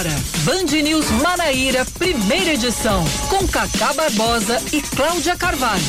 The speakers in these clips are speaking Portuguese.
agora, Band News Manaíra, primeira edição, com Cacá Barbosa e Cláudia Carvalho.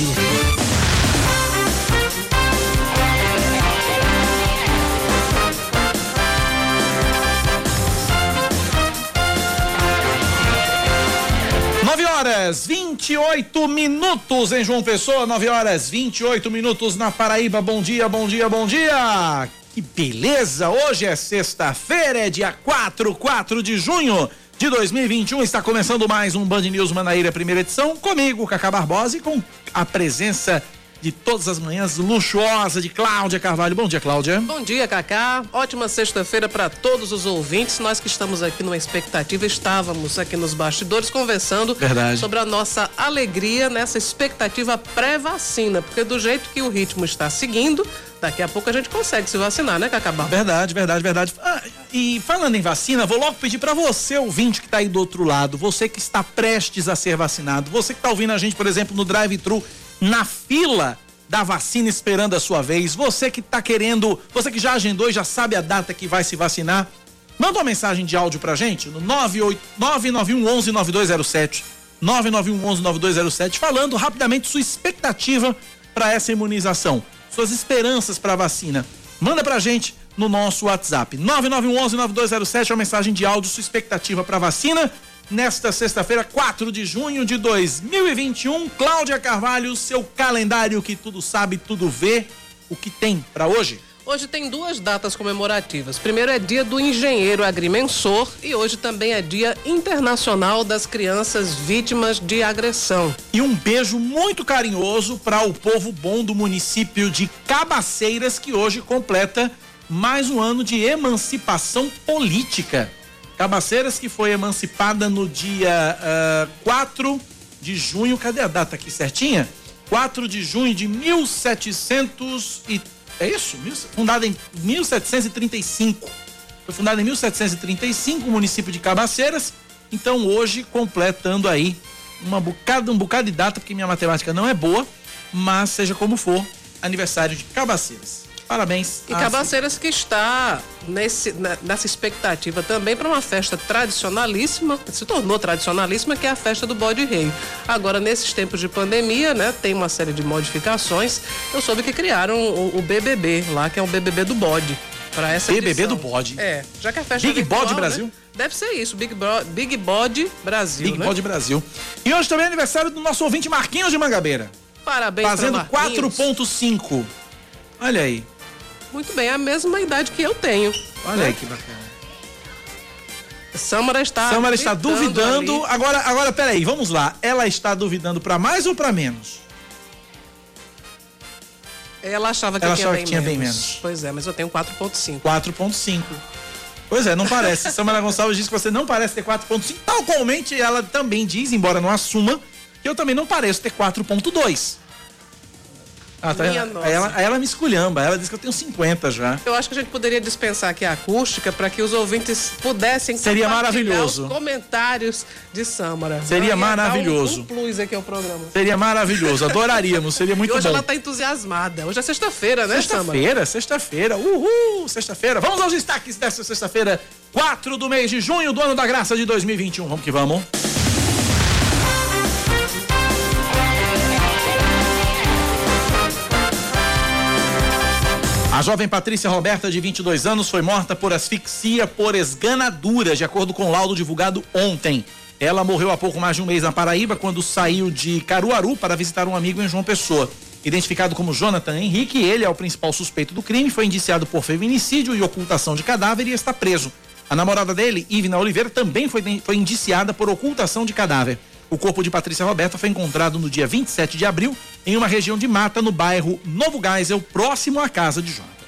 Nove horas 28 minutos em João Pessoa, 9 horas 28 minutos na Paraíba. Bom dia, bom dia, bom dia. Que beleza! Hoje é sexta-feira, é dia 4, 4 de junho de 2021. Está começando mais um Band News Manaíra, primeira edição, comigo, Cacá Barbosa, e com a presença de todas as manhãs luxuosa de Cláudia Carvalho. Bom dia, Cláudia. Bom dia, Cacá. Ótima sexta-feira para todos os ouvintes. Nós que estamos aqui numa expectativa, estávamos aqui nos bastidores conversando Verdade. sobre a nossa alegria nessa expectativa pré-vacina, porque do jeito que o ritmo está seguindo, daqui a pouco a gente consegue se vacinar, né, Barbosa? Verdade, verdade, verdade. Ah, e falando em vacina, vou logo pedir para você, ouvinte que está aí do outro lado, você que está prestes a ser vacinado, você que está ouvindo a gente, por exemplo, no drive-thru, na fila da vacina esperando a sua vez, você que está querendo, você que já agendou e já sabe a data que vai se vacinar, manda uma mensagem de áudio pra gente no 98 991 11 9207. 991 11 9207 falando rapidamente sua expectativa para essa imunização, suas esperanças para a vacina. Manda pra gente no nosso WhatsApp. 9911 9207 é uma mensagem de áudio, sua expectativa para a vacina. Nesta sexta-feira, 4 de junho de 2021, Cláudia Carvalho, seu calendário que tudo sabe, tudo vê, o que tem para hoje? Hoje tem duas datas comemorativas. Primeiro é dia do engenheiro agrimensor e hoje também é dia internacional das crianças vítimas de agressão. E um beijo muito carinhoso para o povo bom do município de Cabaceiras, que hoje completa mais um ano de emancipação política. Cabaceiras que foi emancipada no dia uh, 4 de junho, cadê a data aqui certinha? 4 de junho de 1700 e é isso? Fundada em 1735. Foi fundada em 1735, o município de Cabaceiras. Então hoje completando aí uma bocada, um bocado de data, porque minha matemática não é boa, mas seja como for, aniversário de Cabaceiras. Parabéns. E Cabaceiras que está nesse, nessa expectativa também para uma festa tradicionalíssima, se tornou tradicionalíssima, que é a festa do bode rei. Agora, nesses tempos de pandemia, né, tem uma série de modificações. Eu soube que criaram o, o BBB lá, que é o BBB do bode. Para essa BBB edição. do bode. É, já que a festa Big é virtual, Bode Brasil. Né? Deve ser isso, Big, Bro, Big Bode Brasil. Big né? Bode Brasil. E hoje também é aniversário do nosso ouvinte Marquinhos de Mangabeira. Parabéns Fazendo pra Marquinhos. 4.5. Olha aí. Muito bem, é a mesma idade que eu tenho. Olha né? aí que bacana. Samara está Samara está duvidando. ali. Agora, agora, peraí, vamos lá. Ela está duvidando para mais ou para menos? Ela achava que Ela tinha, achava bem, que tinha menos. bem menos. Pois é, mas eu tenho 4.5. 4.5. Pois é, não parece. Samara Gonçalves disse que você não parece ter 4.5. Tal qualmente ela também diz, embora não assuma, que eu também não pareço ter 4.2. Ah, tá. Minha Aí ela, aí ela me esculhamba. Ela diz que eu tenho 50 já. Eu acho que a gente poderia dispensar aqui a acústica para que os ouvintes pudessem Seria maravilhoso. os comentários de Samara. Seria maravilhoso. Um, um plus aqui ao programa. Seria maravilhoso. Adoraríamos. Seria muito e hoje bom. ela tá entusiasmada. Hoje é sexta-feira, né, Samara? Sexta-feira, sexta-feira. Uhul, sexta-feira. Vamos aos destaques dessa sexta-feira, 4 do mês de junho do ano da graça de 2021. Vamos que vamos. A jovem Patrícia Roberta, de 22 anos, foi morta por asfixia por esganadura, de acordo com o laudo divulgado ontem. Ela morreu há pouco mais de um mês na Paraíba, quando saiu de Caruaru para visitar um amigo em João Pessoa. Identificado como Jonathan Henrique, ele é o principal suspeito do crime, foi indiciado por feminicídio e ocultação de cadáver e está preso. A namorada dele, Ivna Oliveira, também foi, foi indiciada por ocultação de cadáver. O corpo de Patrícia Roberta foi encontrado no dia 27 de abril em uma região de mata no bairro Novo Geisel, próximo à casa de Jonathan.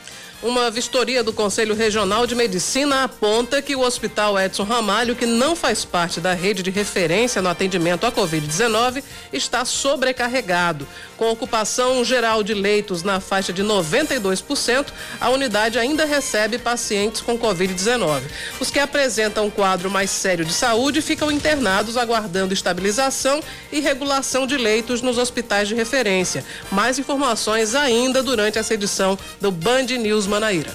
Uma vistoria do Conselho Regional de Medicina aponta que o Hospital Edson Ramalho, que não faz parte da rede de referência no atendimento à Covid-19, está sobrecarregado. Com ocupação geral de leitos na faixa de 92%, a unidade ainda recebe pacientes com Covid-19. Os que apresentam um quadro mais sério de saúde ficam internados aguardando estabilização e regulação de leitos nos hospitais de referência. Mais informações ainda durante essa edição do Band News Manaíra.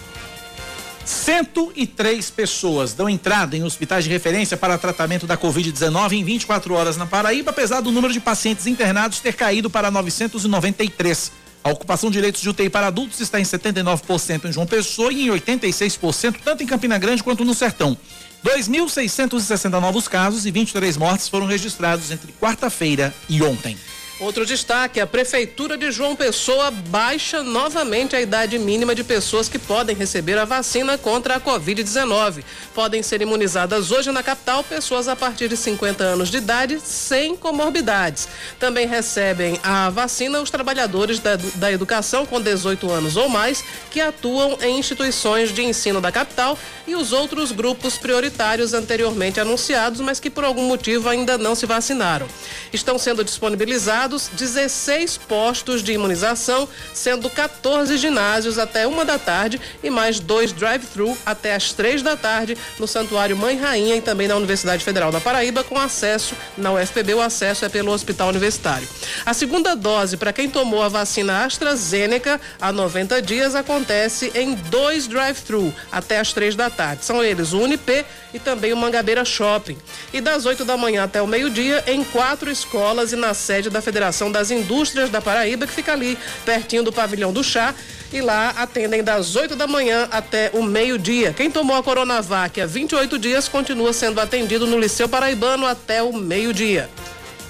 103 pessoas dão entrada em hospitais de referência para tratamento da Covid-19 em 24 horas na Paraíba, apesar do número de pacientes internados ter caído para 993. A ocupação de leitos de UTI para adultos está em 79% em João Pessoa e em 86% tanto em Campina Grande quanto no Sertão. 2.660 novos casos e 23 mortes foram registrados entre quarta-feira e ontem. Outro destaque: a Prefeitura de João Pessoa baixa novamente a idade mínima de pessoas que podem receber a vacina contra a Covid-19. Podem ser imunizadas hoje na capital pessoas a partir de 50 anos de idade sem comorbidades. Também recebem a vacina os trabalhadores da, da educação com 18 anos ou mais que atuam em instituições de ensino da capital e os outros grupos prioritários anteriormente anunciados, mas que por algum motivo ainda não se vacinaram. Estão sendo disponibilizados 16 postos de imunização, sendo 14 ginásios até uma da tarde e mais dois drive-thru até as três da tarde no Santuário Mãe Rainha e também na Universidade Federal da Paraíba, com acesso na UFPB, o acesso é pelo Hospital Universitário. A segunda dose para quem tomou a vacina AstraZeneca há 90 dias acontece em dois drive-thru até as três da tarde. São eles o Unip e também o Mangabeira Shopping. E das 8 da manhã até o meio-dia em quatro escolas e na sede da Federação Federação das Indústrias da Paraíba, que fica ali pertinho do pavilhão do chá. E lá atendem das 8 da manhã até o meio-dia. Quem tomou a Coronavac há 28 dias continua sendo atendido no Liceu Paraibano até o meio-dia.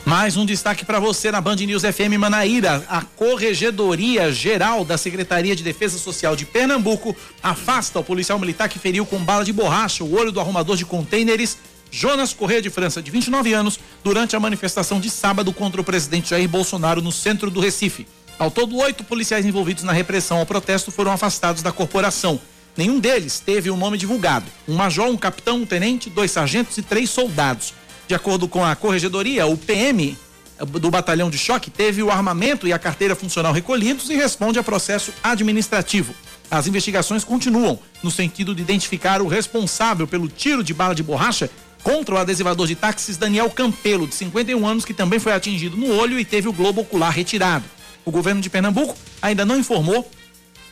Mais um destaque para você na Band News FM Manaíra. A Corregedoria Geral da Secretaria de Defesa Social de Pernambuco afasta o policial militar que feriu com bala de borracha o olho do arrumador de contêineres Jonas Corrêa de França, de 29 anos, durante a manifestação de sábado contra o presidente Jair Bolsonaro no centro do Recife. Ao todo, oito policiais envolvidos na repressão ao protesto foram afastados da corporação. Nenhum deles teve o um nome divulgado. Um major, um capitão, um tenente, dois sargentos e três soldados. De acordo com a corregedoria, o PM do batalhão de choque teve o armamento e a carteira funcional recolhidos e responde a processo administrativo. As investigações continuam no sentido de identificar o responsável pelo tiro de bala de borracha contra o adesivador de táxis Daniel Campelo, de 51 anos, que também foi atingido no olho e teve o globo ocular retirado. O governo de Pernambuco ainda não informou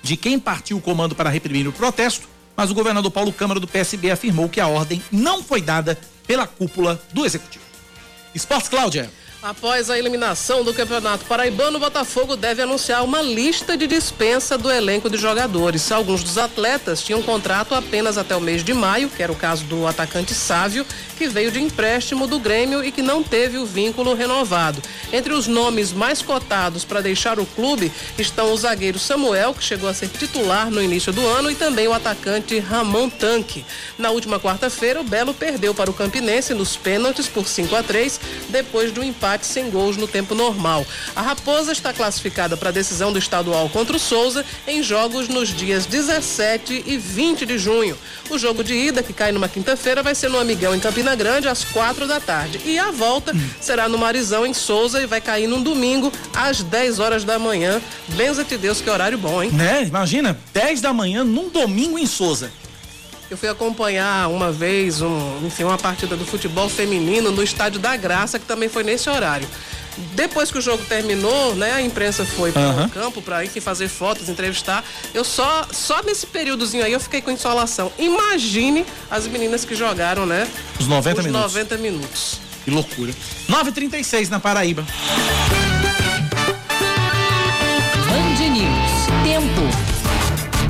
de quem partiu o comando para reprimir o protesto, mas o governador Paulo Câmara do PSB afirmou que a ordem não foi dada pela cúpula do executivo. Esportes Cláudia. Após a eliminação do Campeonato Paraibano, o Botafogo deve anunciar uma lista de dispensa do elenco de jogadores. Alguns dos atletas tinham contrato apenas até o mês de maio, que era o caso do atacante Sávio, que veio de empréstimo do Grêmio e que não teve o vínculo renovado. Entre os nomes mais cotados para deixar o clube estão o zagueiro Samuel, que chegou a ser titular no início do ano, e também o atacante Ramon Tanque. Na última quarta-feira, o Belo perdeu para o Campinense nos pênaltis por 5 a 3 depois do empate empate sem gols no tempo normal. A Raposa está classificada para a decisão do estadual contra o Souza em jogos nos dias 17 e 20 de junho. O jogo de ida, que cai numa quinta-feira, vai ser no Amigão em Campina Grande às quatro da tarde. E a volta será no Marizão em Souza e vai cair num domingo às 10 horas da manhã. Benza-te Deus, que horário bom, hein? Né? Imagina, 10 da manhã num domingo em Souza. Eu fui acompanhar uma vez um, enfim, uma partida do futebol feminino no Estádio da Graça, que também foi nesse horário. Depois que o jogo terminou, né, a imprensa foi para o uhum. campo para enfim fazer fotos, entrevistar. Eu só só nesse períodozinho aí eu fiquei com insolação. Imagine as meninas que jogaram, né? Os 90 os minutos. 90 minutos. Que loucura. 9:36 na Paraíba. Band News. Tempo.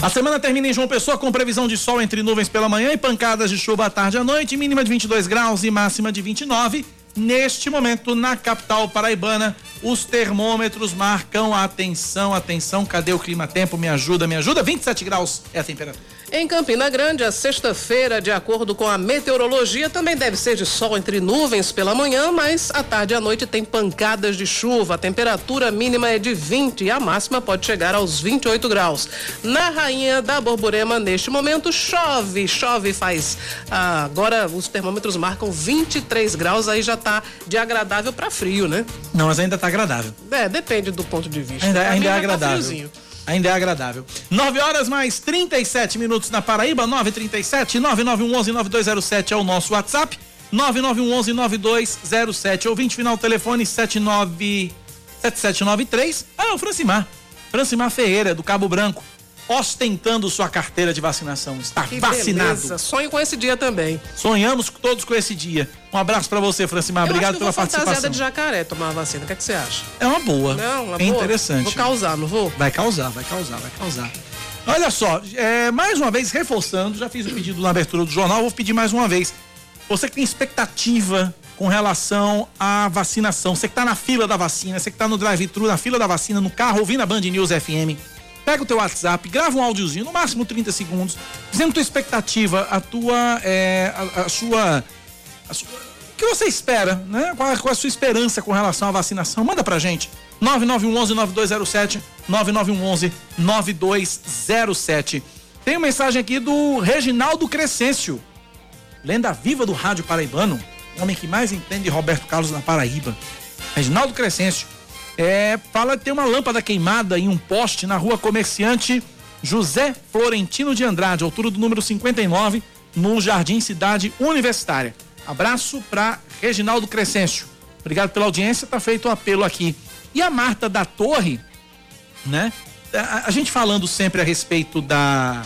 A semana termina em João Pessoa com previsão de sol entre nuvens pela manhã e pancadas de chuva à tarde e à noite, mínima de 22 graus e máxima de 29. Neste momento, na capital paraibana, os termômetros marcam atenção, atenção. Cadê o clima-tempo? Me ajuda, me ajuda. 27 graus é a temperatura. Em Campina Grande, a sexta-feira, de acordo com a meteorologia, também deve ser de sol entre nuvens pela manhã, mas à tarde e à noite tem pancadas de chuva. A temperatura mínima é de 20 e a máxima pode chegar aos 28 graus. Na Rainha da Borborema, neste momento, chove, chove faz. Ah, agora os termômetros marcam 23 graus, aí já tá de agradável para frio, né? Não, mas ainda tá agradável. É, depende do ponto de vista. Ainda, ainda é tá agradável. Tá ainda é agradável. 9 horas mais 37 minutos na Paraíba, 937 9911 9207 é o nosso WhatsApp. 9911 9207 ouvinte final telefone 79 7793. Ah, é o Francimar. Francimar Ferreira do Cabo Branco. Ostentando sua carteira de vacinação. Está Que vacinado. beleza. Sonho com esse dia também. Sonhamos todos com esse dia. Um abraço pra você, Francimar. Eu Obrigado acho que pela eu vou fantasiada participação. de jacaré tomar a vacina. O que, é que você acha? É uma boa. Não, uma é boa? interessante. Vou causar, não vou? Vai causar, vai causar, vai causar. Olha só, é, mais uma vez, reforçando, já fiz o pedido na abertura do jornal, vou pedir mais uma vez. Você que tem expectativa com relação à vacinação, você que está na fila da vacina, você que está no drive-thru, na fila da vacina, no carro, ouvindo a Band News FM, pega o teu WhatsApp, grava um áudiozinho, no máximo 30 segundos, dizendo tua expectativa, a tua, é, a, a sua, a sua- o que você espera, né? Qual, é- qual é a sua esperança com relação à vacinação? Manda pra gente. 9911-9207, 9911-9207. Tem uma mensagem aqui do Reginaldo Crescêncio, lenda viva do rádio paraibano, homem que mais entende de Roberto Carlos na Paraíba. Reginaldo Crescêncio. É, fala tem uma lâmpada queimada em um poste na rua comerciante José Florentino de Andrade, altura do número 59, no Jardim Cidade Universitária. Abraço para Reginaldo Crescêncio. Obrigado pela audiência, tá feito o apelo aqui. E a Marta da Torre, né? A, a gente falando sempre a respeito da,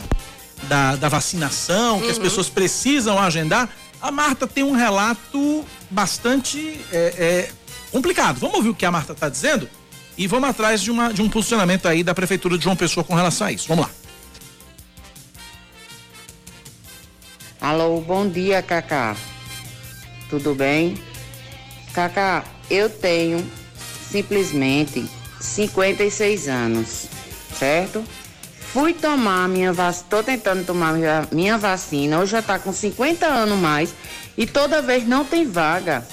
da, da vacinação, que as pessoas precisam agendar, a Marta tem um relato bastante é, é, complicado. Vamos ouvir o que a Marta está dizendo e vamos atrás de, uma, de um posicionamento aí da Prefeitura de João Pessoa com relação a isso. Vamos lá. Alô, bom dia, Cacá. Tudo bem? Cacá, eu tenho simplesmente 56 anos, certo? Fui tomar minha vacina, tô tentando tomar minha, minha vacina, hoje já tá com 50 anos mais e toda vez não tem vaga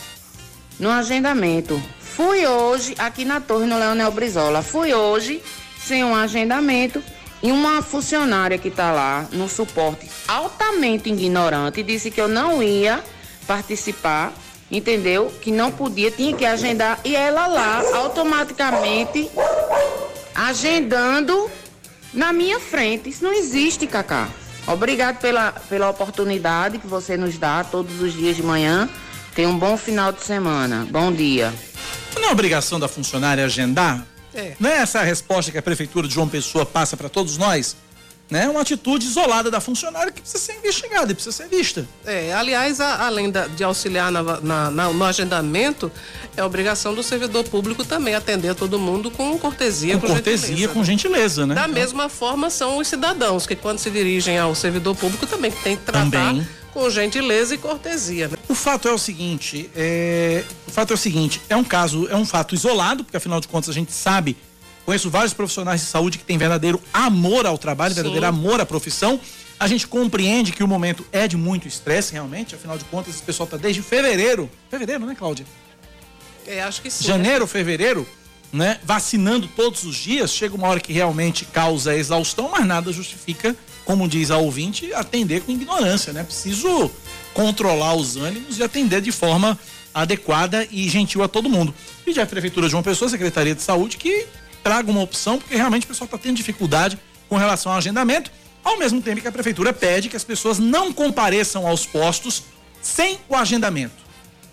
no agendamento. Fui hoje aqui na torre no Leonel Brizola. Fui hoje sem um agendamento e uma funcionária que está lá no suporte altamente ignorante disse que eu não ia participar, entendeu? Que não podia, tinha que agendar e ela lá automaticamente agendando na minha frente. Isso não existe, Cacá. Obrigado pela, pela oportunidade que você nos dá todos os dias de manhã. Tenha um bom final de semana. Bom dia. Não é obrigação da funcionária agendar? É. Não é essa a resposta que a Prefeitura de João Pessoa passa para todos nós? Né? Uma atitude isolada da funcionária que precisa ser investigada e precisa ser vista. É, aliás, a- além da- de auxiliar na na- na- no agendamento, é obrigação do servidor público também atender todo mundo com cortesia, Com com, cortesia, gentileza. com gentileza, né? Da mesma forma são os cidadãos, que quando se dirigem ao servidor público também tem que tratar Também. Com gentileza e cortesia. Né? O fato é o seguinte, é... o fato é o seguinte, é um caso, é um fato isolado, porque afinal de contas a gente sabe, conheço vários profissionais de saúde que têm verdadeiro amor ao trabalho, Sim. verdadeiro amor à profissão. A gente compreende que o momento é de muito estresse, realmente, afinal de contas, esse pessoal está desde fevereiro, fevereiro, né, Cláudia? É, acho que sim. janeiro, fevereiro, né, vacinando todos os dias, chega uma hora que realmente causa exaustão, mas nada justifica, como diz a ouvinte, atender com ignorância, né? Preciso controlar os ânimos e atender de forma adequada e gentil a todo mundo. Já a Prefeitura de uma pessoa, Secretaria de Saúde, que traga uma opção, porque realmente o pessoal está tendo dificuldade com relação ao agendamento, ao mesmo tempo que a Prefeitura pede que as pessoas não compareçam aos postos sem o agendamento.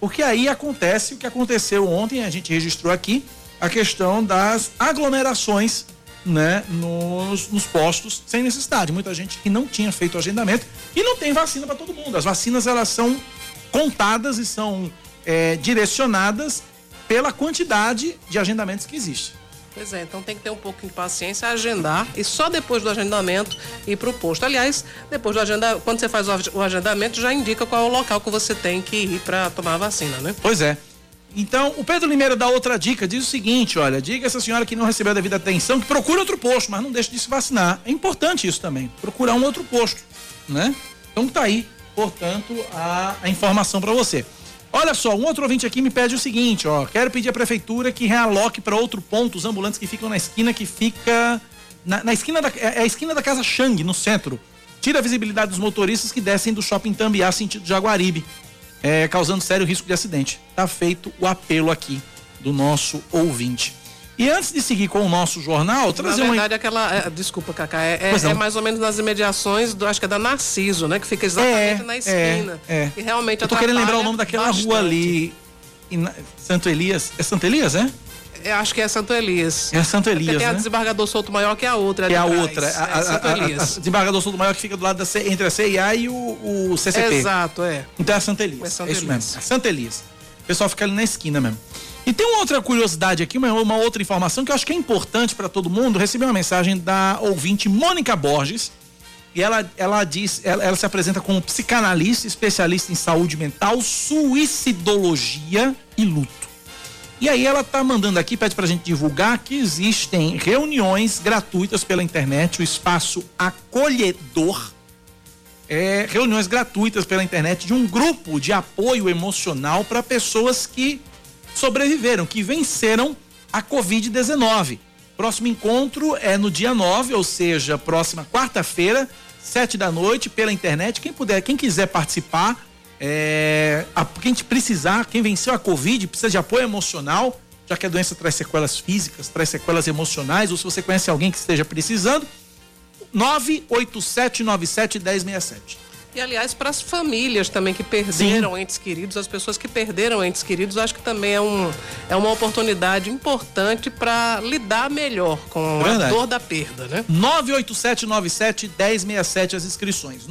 Porque aí acontece o que aconteceu ontem, a gente registrou aqui, a questão das aglomerações né, nos, nos postos sem necessidade. Muita gente que não tinha feito o agendamento e não tem vacina para todo mundo. As vacinas elas são contadas e são é, direcionadas pela quantidade de agendamentos que existe. Pois é, então tem que ter um pouco de paciência, agendar e só depois do agendamento ir para o posto. Aliás, depois do agendamento, quando você faz o ag- o agendamento, já indica qual é o local que você tem que ir para tomar a vacina, né? Pois é. Então, o Pedro Limeira dá outra dica, diz o seguinte, olha, diga essa senhora que não recebeu a devida atenção que procure outro posto, mas não deixe de se vacinar. É importante isso também, procurar um outro posto, né? Então tá aí, portanto, a, a informação para você. Olha só, um outro ouvinte aqui me pede o seguinte, ó, quero pedir à prefeitura que realoque para outro ponto os ambulantes que ficam na esquina que fica na, na esquina da é a esquina da casa Xang, no centro. Tira a visibilidade dos motoristas que descem do shopping Tambiá sentido Jaguaribe é, causando sério risco de acidente. Tá feito o apelo aqui do nosso ouvinte. E antes de seguir com o nosso jornal, Na trazer uma. verdade, aquela. é, desculpa, Cacá, é, é- é mais ou menos nas imediações do, acho que é da Narciso, né? Que fica exatamente na esquina. É, é. E realmente Eu tô querendo lembrar o nome daquela bastante. rua ali. Na- Santo Elias. É Santo Elias, é? Eu acho que é Santo Elias. É Santo Elias, Porque tem a né? desembargador Solto Maior que é a outra. É a outra. A, a, é Santo a- a- Elias. a desembargador Souto Maior que fica do lado da C- entre a CIA e o, o CCP. Exato, é. Então é Santa Elias. É É, Santa isso Elias. mesmo. É Santa Elias. O pessoal fica ali na esquina mesmo. E tem uma outra curiosidade aqui, uma, uma outra informação que eu acho que é importante para todo mundo. Recebi uma mensagem da ouvinte Mônica Borges. E ela, ela diz, ela, ela se apresenta como psicanalista, especialista em saúde mental, suicidologia e luto. E aí ela tá mandando aqui, pede pra gente divulgar que existem reuniões gratuitas pela internet, o espaço acolhedor é, reuniões gratuitas pela internet de um grupo de apoio emocional para pessoas que sobreviveram, que venceram a Covid-19. Próximo encontro é no dia 9, ou seja, próxima quarta-feira, sete da noite, pela internet. Quem puder, quem quiser participar, é, a, quem precisar, quem venceu a Covid, precisa de apoio emocional, já que a doença traz sequelas físicas, traz sequelas emocionais, ou se você conhece alguém que esteja precisando, 987971067. E aliás, para as famílias também que perderam entes queridos, as pessoas que perderam entes queridos, acho que também é, um, é uma oportunidade importante para lidar melhor com a Verdade. dor da perda, né? 987971067 as inscrições.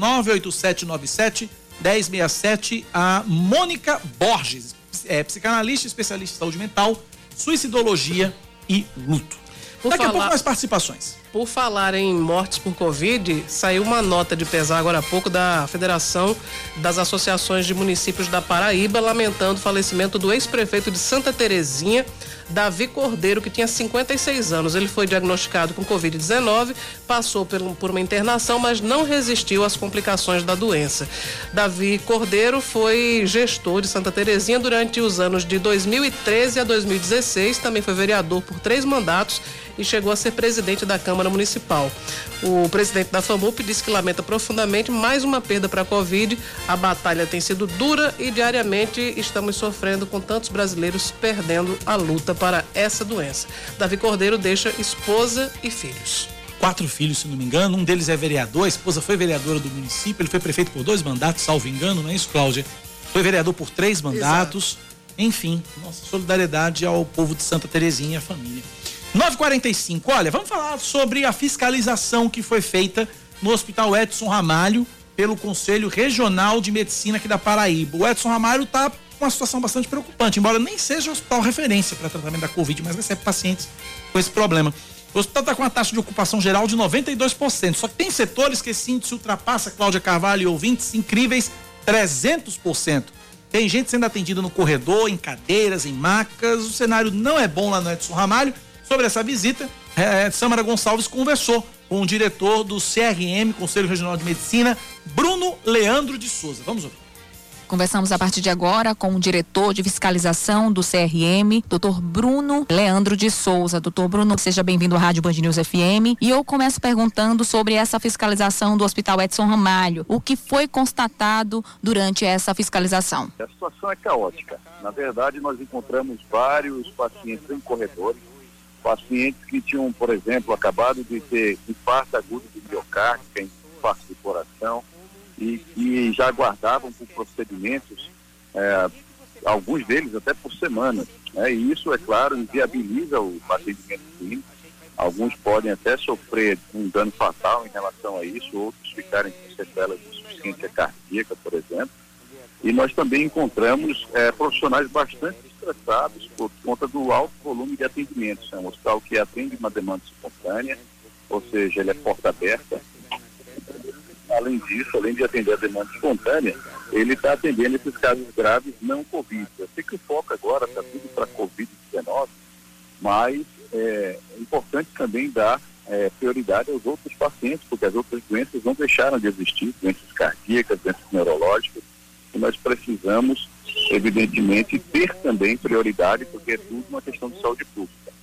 987971067 a Mônica Borges, é psicanalista, especialista em saúde mental, suicidologia e luto. Por Daqui a falar- pouco mais participações. Por falar em mortes por Covid, saiu uma nota de pesar agora há pouco da Federação das Associações de Municípios da Paraíba, lamentando o falecimento do ex-prefeito de Santa Terezinha, Davi Cordeiro, que tinha 56 anos. Ele foi diagnosticado com Covid-19, passou por, um- uma internação, mas não resistiu às complicações da doença. Davi Cordeiro foi gestor de Santa Terezinha durante os anos de 2013 a 2016, também foi vereador por três mandatos e chegou a ser presidente da Câmara Municipal. O presidente da FAMUP disse que lamenta profundamente mais uma perda para a Covid. A batalha tem sido dura e diariamente estamos sofrendo com tantos brasileiros perdendo a luta para essa doença. Davi Cordeiro deixa esposa e filhos. Quatro filhos, se não me engano. Um deles é vereador, a esposa foi vereadora do município, ele foi prefeito por dois mandatos, salvo engano, não é isso, Cláudia? Foi vereador por três mandatos. Enfim, nossa solidariedade ao povo de Santa Terezinha e a família. 945, olha, vamos falar sobre a fiscalização que foi feita no Hospital Edson Ramalho pelo Conselho Regional de Medicina aqui da Paraíba. O Edson Ramalho está com uma situação bastante preocupante, embora nem seja hospital referência para tratamento da Covid, mas recebe pacientes com esse problema. O hospital está com uma taxa de ocupação geral de 92%, só que tem setores que esse índice ultrapassa, Cláudia Carvalho e ouvintes, incríveis 300%. Tem gente sendo atendida no corredor, em cadeiras, em macas. O cenário não é bom lá no Edson Ramalho. Sobre essa visita, eh, Samara Gonçalves conversou com o diretor do CRM, Conselho Regional de Medicina, Bruno Leandro de Souza. Vamos ouvir. Conversamos a partir de agora com o diretor de fiscalização do CRM, Dr. Bruno Leandro de Souza. Doutor Bruno, seja bem-vindo à Rádio Band News FM. E eu começo perguntando sobre essa fiscalização do Hospital Edson Ramalho. O que foi constatado durante essa fiscalização? A situação é caótica. Na verdade, nós encontramos vários pacientes em corredores, pacientes que tinham, por exemplo, acabado de ter infarto agudo de miocárdio, é infarto do coração, e que já aguardavam por procedimentos, eh, alguns deles até por semana. né? E isso, é claro, inviabiliza o atendimento clínico. Alguns podem até sofrer um dano fatal em relação a isso, outros ficarem com sequelas de insuficiência cardíaca, por exemplo. E nós também encontramos eh, profissionais bastante estressados por conta do alto volume de atendimentos. É um hospital que atende uma demanda espontânea, ou seja, ele é porta aberta. Além disso, além de atender a demanda espontânea, ele está atendendo esses casos graves não Covid. Eu sei que o foco agora está tudo para Covid-19, mas é importante também dar é, prioridade aos outros pacientes, porque as outras doenças não deixaram de existir, doenças cardíacas, doenças neurológicas, e nós precisamos, evidentemente, ter também prioridade, porque é tudo uma questão de saúde pública.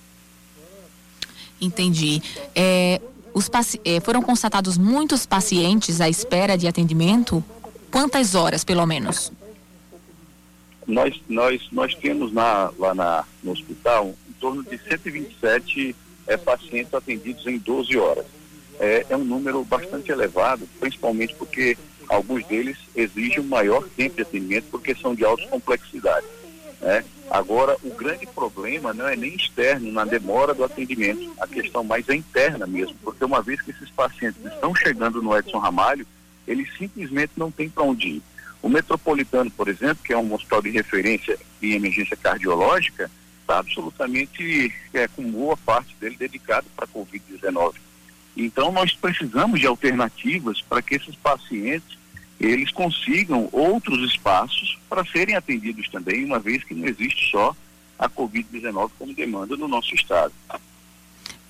Entendi. É, os é, foram constatados muitos pacientes à espera de atendimento? Quantas horas, pelo menos? Nós, nós, nós temos na, lá na, no hospital em torno de 127 é, pacientes atendidos em 12 horas. É, é um número bastante elevado, principalmente porque alguns deles exigem um maior tempo de atendimento porque são de alta complexidade. Né? Agora, o grande problema não é nem externo, na demora do atendimento, a questão mais é interna mesmo, porque uma vez que esses pacientes estão chegando no Edson Ramalho, eles simplesmente não têm para onde ir. O Metropolitano, por exemplo, que é um hospital de referência em emergência cardiológica, está absolutamente é, com boa parte dele dedicado para a Covid-19. Então, nós precisamos de alternativas para que esses pacientes eles consigam outros espaços para serem atendidos também, uma vez que não existe só a Covid-19 como demanda no nosso estado.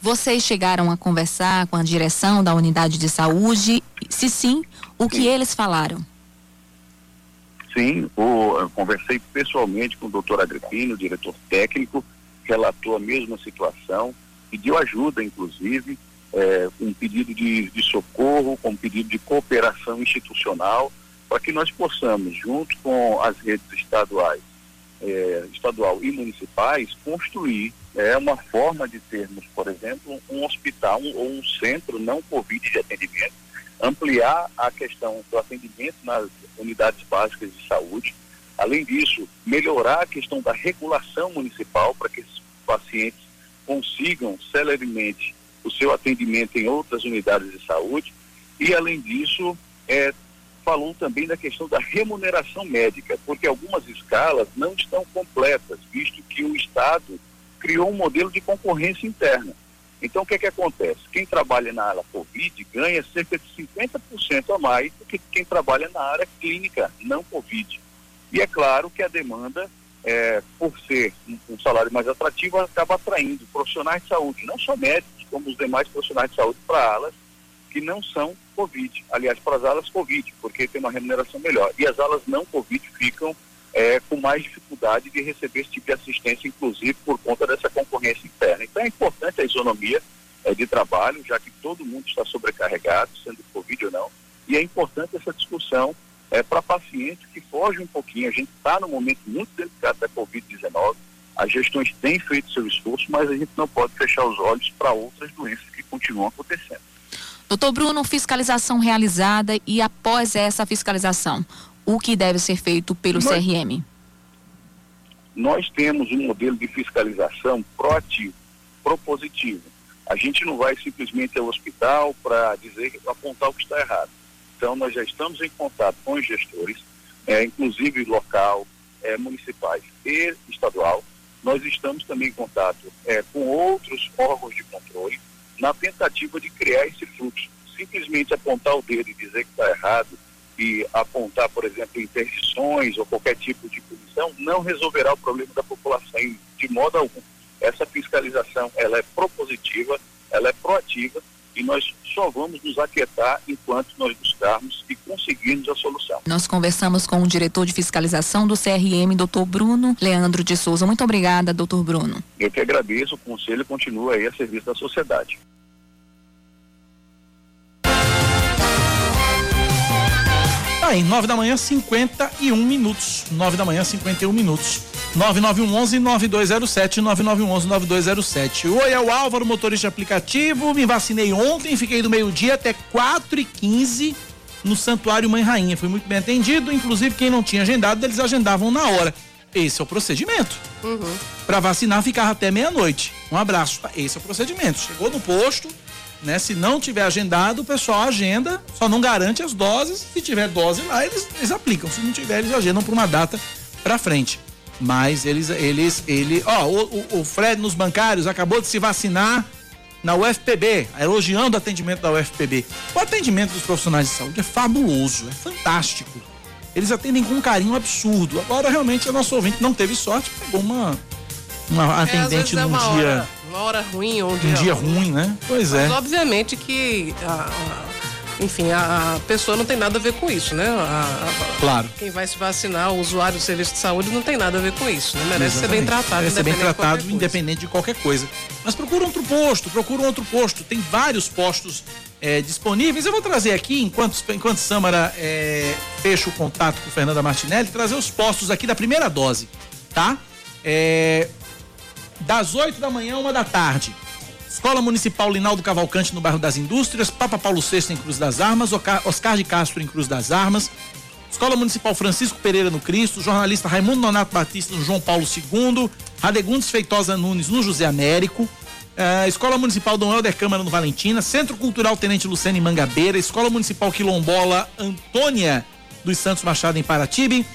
Vocês chegaram a conversar com a direção da unidade de saúde? Se sim, o que sim. eles falaram? Sim, o, conversei pessoalmente com o doutor Agripino, diretor técnico, relatou a mesma situação, pediu ajuda, inclusive, é, um pedido de, de socorro, com um pedido de cooperação institucional, para que nós possamos, junto com as redes estaduais, é, estadual e municipais, construir é, uma forma de termos, por exemplo, um hospital ou um, um centro não Covid de atendimento, ampliar a questão do atendimento nas unidades básicas de saúde. Além disso, melhorar a questão da regulação municipal para que esses pacientes consigam celeremente o seu atendimento em outras unidades de saúde e, além disso, é, falou também da questão da remuneração médica, porque algumas escalas não estão completas, visto que o Estado criou um modelo de concorrência interna. Então, o que, é que acontece? Quem trabalha na área Covid ganha cerca de 50% a mais do que quem trabalha na área clínica, não Covid. E é claro que a demanda, é, por ser um, um salário mais atrativo, acaba atraindo profissionais de saúde, não só médicos, como os demais profissionais de saúde para alas que não são Covid. Aliás, para as alas Covid, porque tem uma remuneração melhor. E as alas não Covid ficam é, com mais dificuldade de receber esse tipo de assistência, inclusive por conta dessa concorrência interna. Então é importante a isonomia é, de trabalho, já que todo mundo está sobrecarregado, sendo Covid ou não, e é importante essa discussão é, para pacientes que fogem um pouquinho. A gente está num momento muito delicado da Covid-19, as gestões têm feito seu esforço, mas a gente não pode fechar os olhos para outras doenças que continuam acontecendo. Doutor Bruno, fiscalização realizada e após essa fiscalização, o que deve ser feito pelo nós, CRM? Nós temos um modelo de fiscalização proativo, propositivo. A gente não vai simplesmente ao hospital para dizer, apontar o que está errado. Então, nós já estamos em contato com os gestores, é, inclusive local, é, municipais e estadual, nós estamos também em contato é, com outros órgãos de controle na tentativa de criar esse fluxo. Simplesmente apontar o dedo e dizer que está errado e apontar, por exemplo, interdições ou qualquer tipo de punição não resolverá o problema da população de modo algum. Essa fiscalização ela é propositiva, ela é proativa e nós só vamos nos aquietar enquanto nós buscarmos e conseguirmos a solução. Nós conversamos com o diretor de fiscalização do CRM, doutor Bruno Leandro de Souza. Muito obrigada, doutor Bruno. Eu que agradeço, o conselho continua aí a serviço da sociedade. Tá aí, nove da manhã, 51 minutos. Nove da manhã, 51 minutos. 9911-9207, 9911-9207. Oi, é o Álvaro, motorista aplicativo. Me vacinei ontem, fiquei do meio-dia até 4h15 no Santuário Mãe Rainha. Fui muito bem atendido, inclusive quem não tinha agendado, eles agendavam na hora. Esse é o procedimento. Uhum. Para vacinar, ficava até meia-noite. Um abraço. Esse é o procedimento. Chegou no posto, né? Se não tiver agendado, o pessoal agenda, só não garante as doses. Se tiver dose lá, eles, eles aplicam. Se não tiver, eles agendam por uma data para frente. Mas eles, eles, ele, ó, o, o Fred nos bancários acabou de se vacinar na UFPB, elogiando o atendimento da UFPB. O atendimento dos profissionais de saúde é fabuloso, é fantástico. Eles atendem com um carinho absurdo. Agora, realmente, a nossa ouvinte não teve sorte, pegou uma, uma é, atendente é, num dia. Hora, uma hora ruim ou um dia, um dia ruim, né? Pois Mas, é. obviamente que a, enfim, a, a, pessoa não tem nada a ver com isso, né? A, a, claro. Quem vai se vacinar, o usuário do serviço de saúde, não tem nada a ver com isso. Né? Merece Exatamente. ser bem tratado. Merece ser bem tratado, de independente de qualquer coisa. Mas procura outro posto, procura um outro posto. Tem vários postos é, disponíveis. Eu vou trazer aqui, enquanto, enquanto Samara é, fecha o contato com Fernanda Martinelli, trazer os postos aqui da primeira dose, tá? É, das 8 da manhã, uma da tarde. Escola Municipal Linaldo Cavalcante no bairro das Indústrias, Papa Paulo VI em Cruz das Armas, Oscar de Castro em Cruz das Armas, Escola Municipal Francisco Pereira no Cristo, jornalista Raimundo Nonato Batista no João Paulo II, Radegundes Feitosa Nunes no José Américo, uh, Escola Municipal Dom Helder Câmara no Valentina, Centro Cultural Tenente Lucene em Mangabeira, Escola Municipal Quilombola Antônia dos Santos Machado em Paratibe,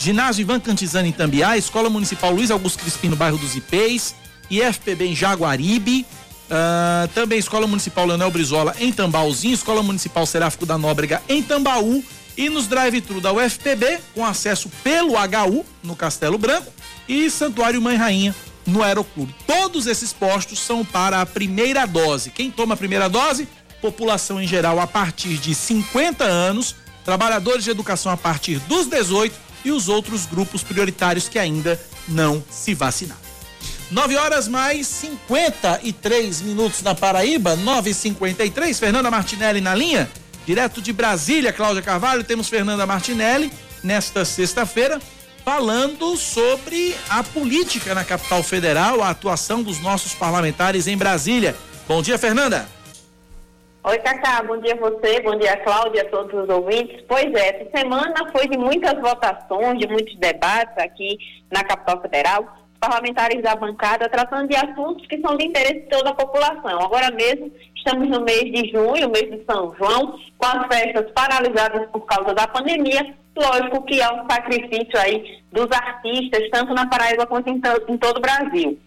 Ginásio Ivan Cantizani em Tambiá, Escola Municipal Luiz Augusto Crispim no bairro dos Ipês, IFPB em Jaguaribe, uh, também Escola Municipal Leonel Brizola em Tambauzinho, Escola Municipal Seráfico da Nóbrega em Tambaú e nos drive-thru da UFPB com acesso pelo HU no Castelo Branco e Santuário Mãe Rainha no Aeroclube. Todos esses postos são para a primeira dose. Quem toma a primeira dose? População em geral a partir de 50 anos, trabalhadores de educação a partir dos 18 e os outros grupos prioritários que ainda não se vacinaram. 9 horas mais 53 minutos na Paraíba, 9h53. Fernanda Martinelli na linha. Direto de Brasília, Cláudia Carvalho, temos Fernanda Martinelli nesta sexta-feira falando sobre a política na capital federal, a atuação dos nossos parlamentares em Brasília. Bom dia, Fernanda. Oi, Cacá, bom dia a você, bom dia, Cláudia, a todos os ouvintes. Pois é, essa semana foi de muitas votações, de muitos debates aqui na capital federal parlamentares da bancada tratando de assuntos que são de interesse de toda a população. Agora mesmo, estamos no mês de junho, mês de São João, com as festas paralisadas por causa da pandemia. Lógico que há um sacrifício aí dos artistas, tanto na Paraíba quanto em, em todo o Brasil.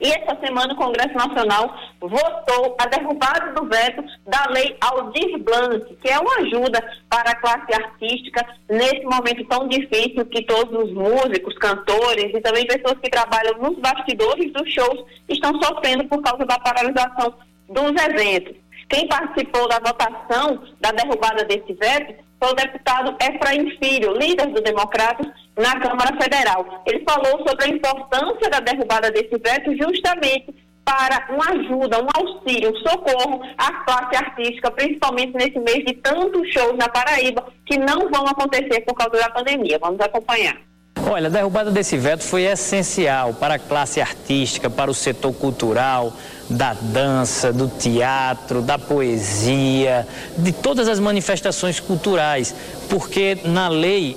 E essa semana o Congresso Nacional votou a derrubada do veto da lei Aldir Blanc, que é uma ajuda para a classe artística nesse momento tão difícil que todos os músicos, cantores e também pessoas que trabalham nos bastidores dos shows estão sofrendo por causa da paralisação dos eventos. Quem participou da votação da derrubada desse veto foi o deputado Efraim Filho, líder do Democratas, na Câmara Federal. Ele falou sobre a importância da derrubada desse veto justamente para uma ajuda, um auxílio, um socorro à classe artística, principalmente nesse mês de tantos shows na Paraíba que não vão acontecer por causa da pandemia. Vamos acompanhar. Olha, a derrubada desse veto foi essencial para a classe artística, para o setor cultural, da dança, do teatro, da poesia, de todas as manifestações culturais, porque na lei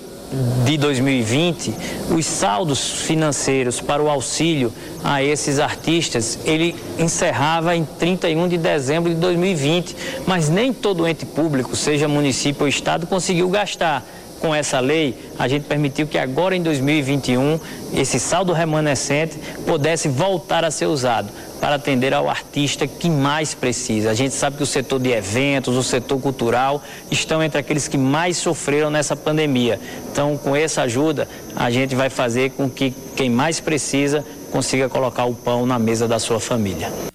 de 2020, os saldos financeiros para o auxílio a esses artistas, ele encerrava em 31 de dezembro de 2020, mas nem todo ente público, seja município ou estado, conseguiu gastar. Com essa lei, a gente permitiu que agora em 2021 esse saldo remanescente pudesse voltar a ser usado para atender ao artista que mais precisa. A gente sabe que o setor de eventos, o setor cultural estão entre aqueles que mais sofreram nessa pandemia. Então, com essa ajuda, a gente vai fazer com que quem mais precisa consiga colocar o pão na mesa da sua família.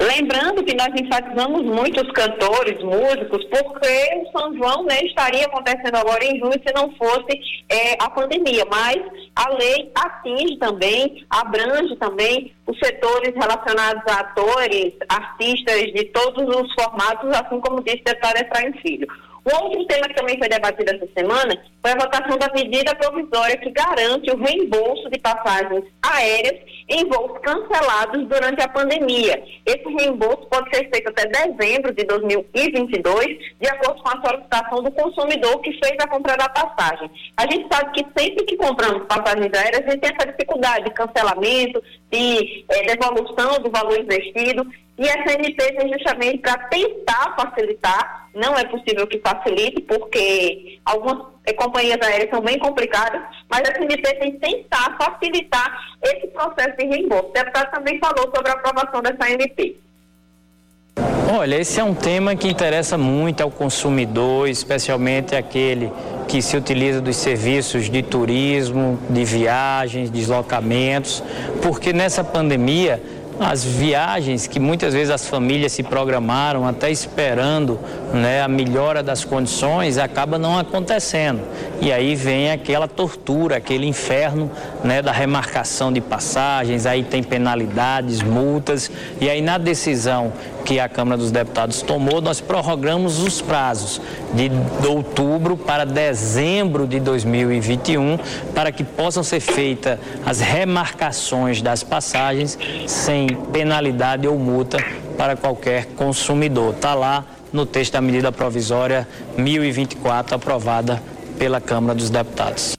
Lembrando que nós enfatizamos muito os cantores, músicos, porque o São João né, estaria acontecendo agora em junho se não fosse é, a pandemia. Mas a lei atinge também, abrange também os setores relacionados a atores, artistas de todos os formatos, assim como disse o deputado Efraim Filho. Outro tema que também foi debatido essa semana foi a votação da medida provisória que garante o reembolso de passagens aéreas em voos cancelados durante a pandemia. Esse reembolso pode ser feito até dezembro de 2022, de acordo com a solicitação do consumidor que fez a compra da passagem. A gente sabe que sempre que compramos passagens aéreas, a gente tem essa dificuldade de cancelamento, de é, devolução do valor investido. E essa MP vem justamente para tentar facilitar, não é possível que facilite, porque algumas eh, companhias aéreas são bem complicadas, mas a MP tem que tentar facilitar esse processo de reembolso. O deputado também falou sobre a aprovação dessa MP. Olha, esse é um tema que interessa muito ao consumidor, especialmente aquele que se utiliza dos serviços de turismo, de viagens, deslocamentos, porque nessa pandemia as viagens que muitas vezes as famílias se programaram até esperando né, a melhora das condições acaba não acontecendo. E aí vem aquela tortura, aquele inferno né, da remarcação de passagens, aí tem penalidades, multas, e aí na decisão que a Câmara dos Deputados tomou, nós prorrogamos os prazos de outubro para dezembro de 2021 para que possam ser feitas as remarcações das passagens sem penalidade ou multa para qualquer consumidor. Está lá no texto da medida provisória 1024 aprovada pela Câmara dos Deputados.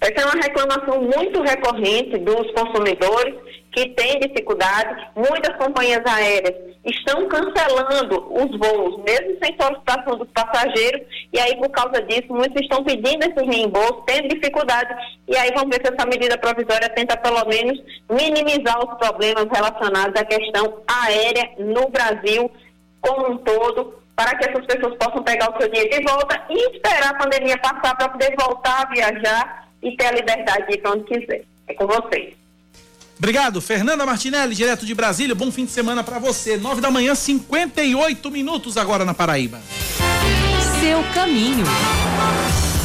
Essa é uma reclamação muito recorrente dos consumidores que têm dificuldade. Muitas companhias aéreas estão cancelando os voos, mesmo sem solicitação dos passageiros, e aí, por causa disso, muitos estão pedindo esse reembolso, tendo dificuldade, e aí vamos ver se essa medida provisória tenta, pelo menos, minimizar os problemas relacionados à questão aérea no Brasil como um todo, para que essas pessoas possam pegar o seu dinheiro de volta e esperar a pandemia passar para poder voltar a viajar e ter a liberdade de ir para onde quiser. É com vocês. Obrigado, Fernanda Martinelli, direto de Brasília. Bom fim de semana para você. Nove da manhã, 58 minutos agora na Paraíba. Seu caminho.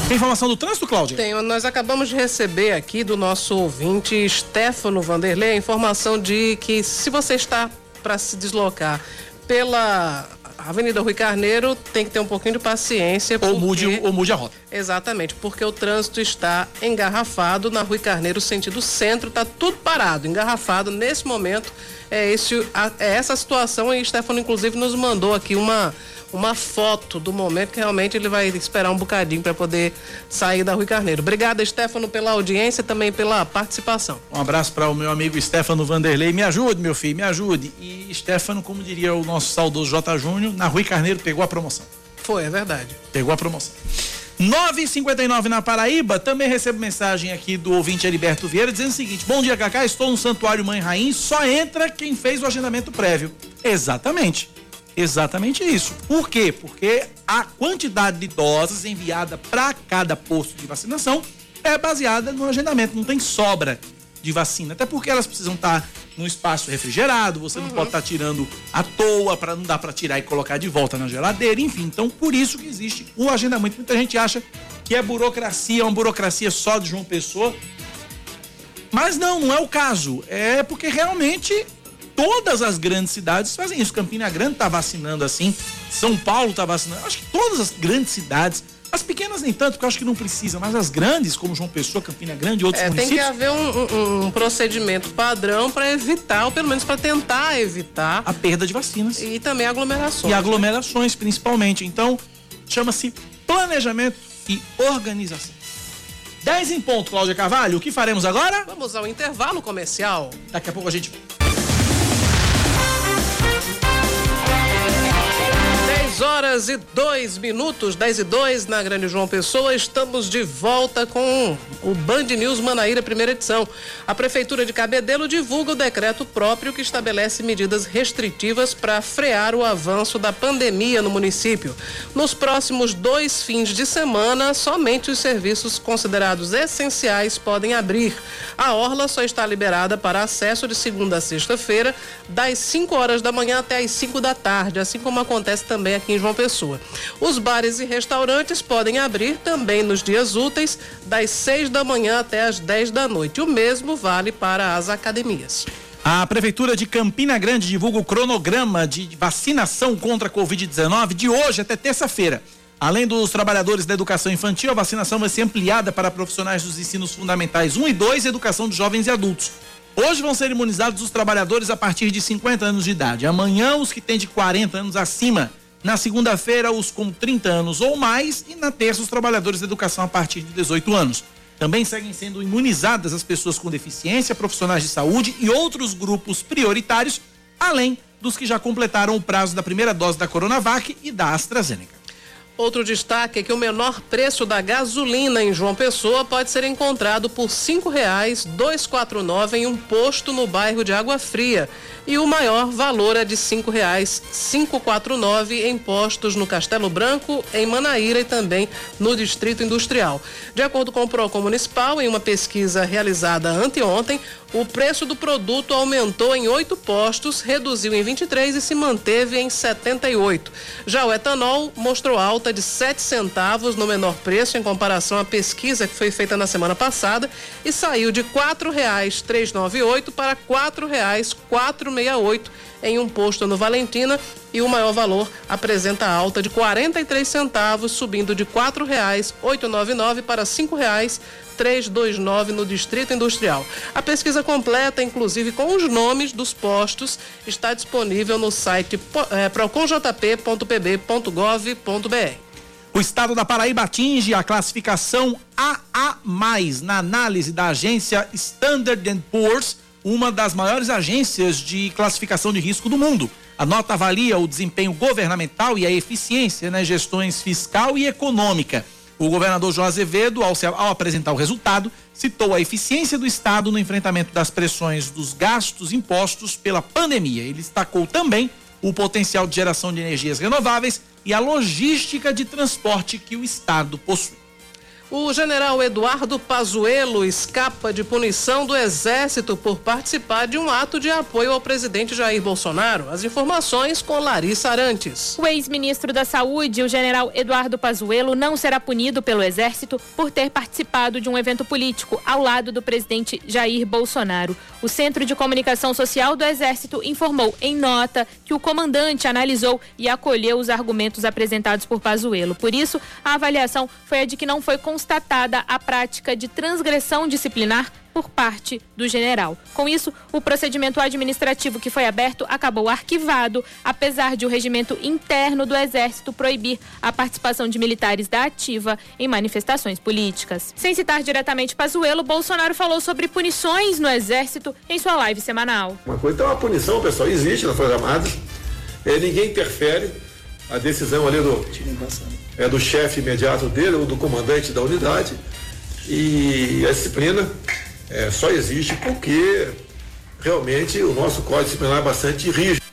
Tem informação do trânsito, Cláudia? Tenho. Nós acabamos de receber aqui do nosso ouvinte Stefano Vanderlei a informação de que se você está para se deslocar pela Avenida Rui Carneiro tem que ter um pouquinho de paciência. Ou, porque... mude, ou mude a rota. Exatamente, porque o trânsito está engarrafado na Rui Carneiro, sentido centro, está tudo parado, engarrafado. Nesse momento, é, esse, a, é essa situação e Stefano, inclusive, nos mandou aqui uma uma foto do momento que realmente ele vai esperar um bocadinho para poder sair da Rui Carneiro. Obrigada, Stefano, pela audiência e também pela participação. Um abraço para o meu amigo Stefano Vanderlei. Me ajude, meu filho, me ajude. E Stefano, como diria o nosso saudoso J. Júnior, na Rui Carneiro pegou a promoção. Foi, é verdade. Pegou a promoção. 9h59 na Paraíba, também recebo mensagem aqui do ouvinte Heriberto Vieira dizendo o seguinte: Bom dia, Cacá, estou no Santuário Mãe Rainha, só entra quem fez o agendamento prévio. Exatamente. Exatamente isso. Por quê? Porque a quantidade de doses enviada para cada posto de vacinação é baseada no agendamento, não tem sobra de vacina. Até porque elas precisam estar num espaço refrigerado, você não uhum. pode estar tirando à toa, para não dar para tirar e colocar de volta na geladeira, enfim. Então, por isso que existe o agendamento. Muita gente acha que é burocracia, é uma burocracia só de João Pessoa. Mas não, não é o caso. É porque realmente todas as grandes cidades fazem isso. Campina Grande está vacinando assim, São Paulo está vacinando. Acho que todas as grandes cidades, as pequenas nem tanto, porque eu acho que não precisa, mas as grandes, como João Pessoa, Campina Grande e outros é, municípios. Tem que haver um, um, um procedimento padrão para evitar, ou pelo menos para tentar evitar a perda de vacinas. E também aglomerações. E aglomerações, principalmente. Então, chama-se planejamento e organização. 10 em ponto, Cláudia Carvalho. O que faremos agora? Vamos ao intervalo comercial. Daqui a pouco a gente 10 horas e 2 minutos, 10 e 2 na Grande João Pessoa. Estamos de volta com o Band News Manaíra, primeira edição. A Prefeitura de Cabedelo divulga o decreto próprio que estabelece medidas restritivas para frear o avanço da pandemia no município. Nos próximos dois fins de semana, somente os serviços considerados essenciais podem abrir. A Orla só está liberada para acesso de segunda a sexta-feira, das 5 horas da manhã até as 5 da tarde, assim como acontece também aqui aqui em João Pessoa. Os bares e restaurantes podem abrir também nos dias úteis, das 6 da manhã até as 10 da noite. O mesmo vale para as academias. A Prefeitura de Campina Grande divulga o cronograma de vacinação contra a Covid-19 de hoje até terça-feira. Além dos trabalhadores da educação infantil, a vacinação vai ser ampliada para profissionais dos ensinos fundamentais 1 e 2 e educação de jovens e adultos. Hoje vão ser imunizados os trabalhadores a partir de 50 anos de idade. Amanhã, os que têm de 40 anos acima. Na segunda-feira, os com 30 anos ou mais. E na terça, os trabalhadores da educação a partir de 18 anos. Também seguem sendo imunizadas as pessoas com deficiência, profissionais de saúde e outros grupos prioritários, além dos que já completaram o prazo da primeira dose da Coronavac e da AstraZeneca. Outro destaque é que o menor preço da gasolina em João Pessoa pode ser encontrado por quatro nove em um posto no bairro de Água Fria e o maior valor é de cinco reais cinco quatro nove em postos no Castelo Branco, em Manaíra e também no Distrito Industrial. De acordo com o Procon Municipal, em uma pesquisa realizada anteontem, o preço do produto aumentou em oito postos, reduziu em 23 e se manteve em 78. Já o etanol mostrou alta de 7 centavos no menor preço em comparação à pesquisa que foi feita na semana passada e saiu de R$ 4,398 para R$ 4,468 em um posto no Valentina e o maior valor apresenta alta de 43 centavos, subindo de R$ 4,899 para R$ 5,329 no Distrito Industrial. A pesquisa completa, inclusive com os nomes dos postos, está disponível no site é, proconjp.pb.gov.br. O estado da Paraíba atinge a classificação AA+, na análise da agência Standard Poor's, uma das maiores agências de classificação de risco do mundo. A nota avalia o desempenho governamental e a eficiência nas gestões fiscal e econômica. O governador João Azevedo, ao, ao, apresentar o resultado, citou a eficiência do Estado no enfrentamento das pressões dos gastos impostos pela pandemia. Ele destacou também o potencial de geração de energias renováveis e a logística de transporte que o Estado possui. O general Eduardo Pazuello escapa de punição do Exército por participar de um ato de apoio ao presidente Jair Bolsonaro. As informações com Larissa Arantes. O ex-ministro da Saúde, o general Eduardo Pazuello, não será punido pelo Exército por ter participado de um evento político ao lado do presidente Jair Bolsonaro. O Centro de Comunicação Social do Exército informou em nota que o comandante analisou e acolheu os argumentos apresentados por Pazuello. Por isso, a avaliação foi a de que não foi constatada a prática de transgressão disciplinar por parte do general. Com isso, o procedimento administrativo que foi aberto acabou arquivado, apesar de o regimento interno do Exército proibir a participação de militares da ativa em manifestações políticas. Sem citar diretamente Pazuello, Bolsonaro falou sobre punições no Exército em sua live semanal. Uma coisa, então, uma punição, pessoal, existe nas Forças Armadas. É, ninguém interfere. A decisão ali do é do chefe imediato dele ou do comandante da unidade. E a disciplina é, só existe porque realmente o nosso código disciplinar é bastante rígido.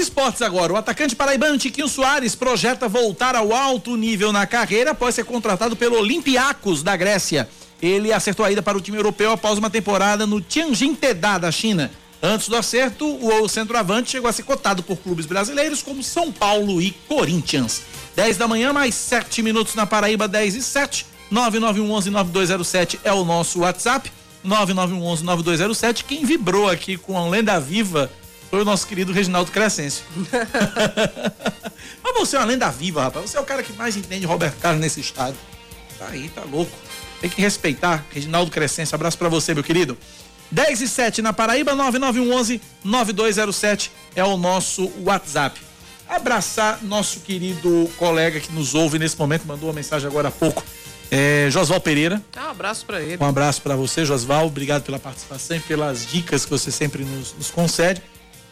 Esportes agora. O atacante paraibano Tiquinho Soares projeta voltar ao alto nível na carreira após ser contratado pelo Olympiacos da Grécia. Ele acertou a ida para o time europeu após uma temporada no Tianjin Teda da China. Antes do acerto, o centroavante chegou a ser cotado por clubes brasileiros como São Paulo e Corinthians. 10 da manhã, mais 7 minutos na Paraíba, 10 e 7. 9911-9207 é o nosso WhatsApp. 9911-9207. Quem vibrou aqui com a lenda viva foi o nosso querido Reginaldo Crescêncio. Mas você é uma lenda viva, rapaz. Você é o cara que mais entende Roberto Carlos nesse estado. Tá aí, tá louco. Tem que respeitar. Reginaldo Crescêncio, abraço para você, meu querido. 10 e 7 na Paraíba, 9911 9207 é o nosso WhatsApp. Abraçar nosso querido colega que nos ouve nesse momento, mandou uma mensagem agora há pouco, é, Josval Pereira. Ah, um abraço para ele. Um abraço para você, Josval. Obrigado pela participação e pelas dicas que você sempre nos, nos concede.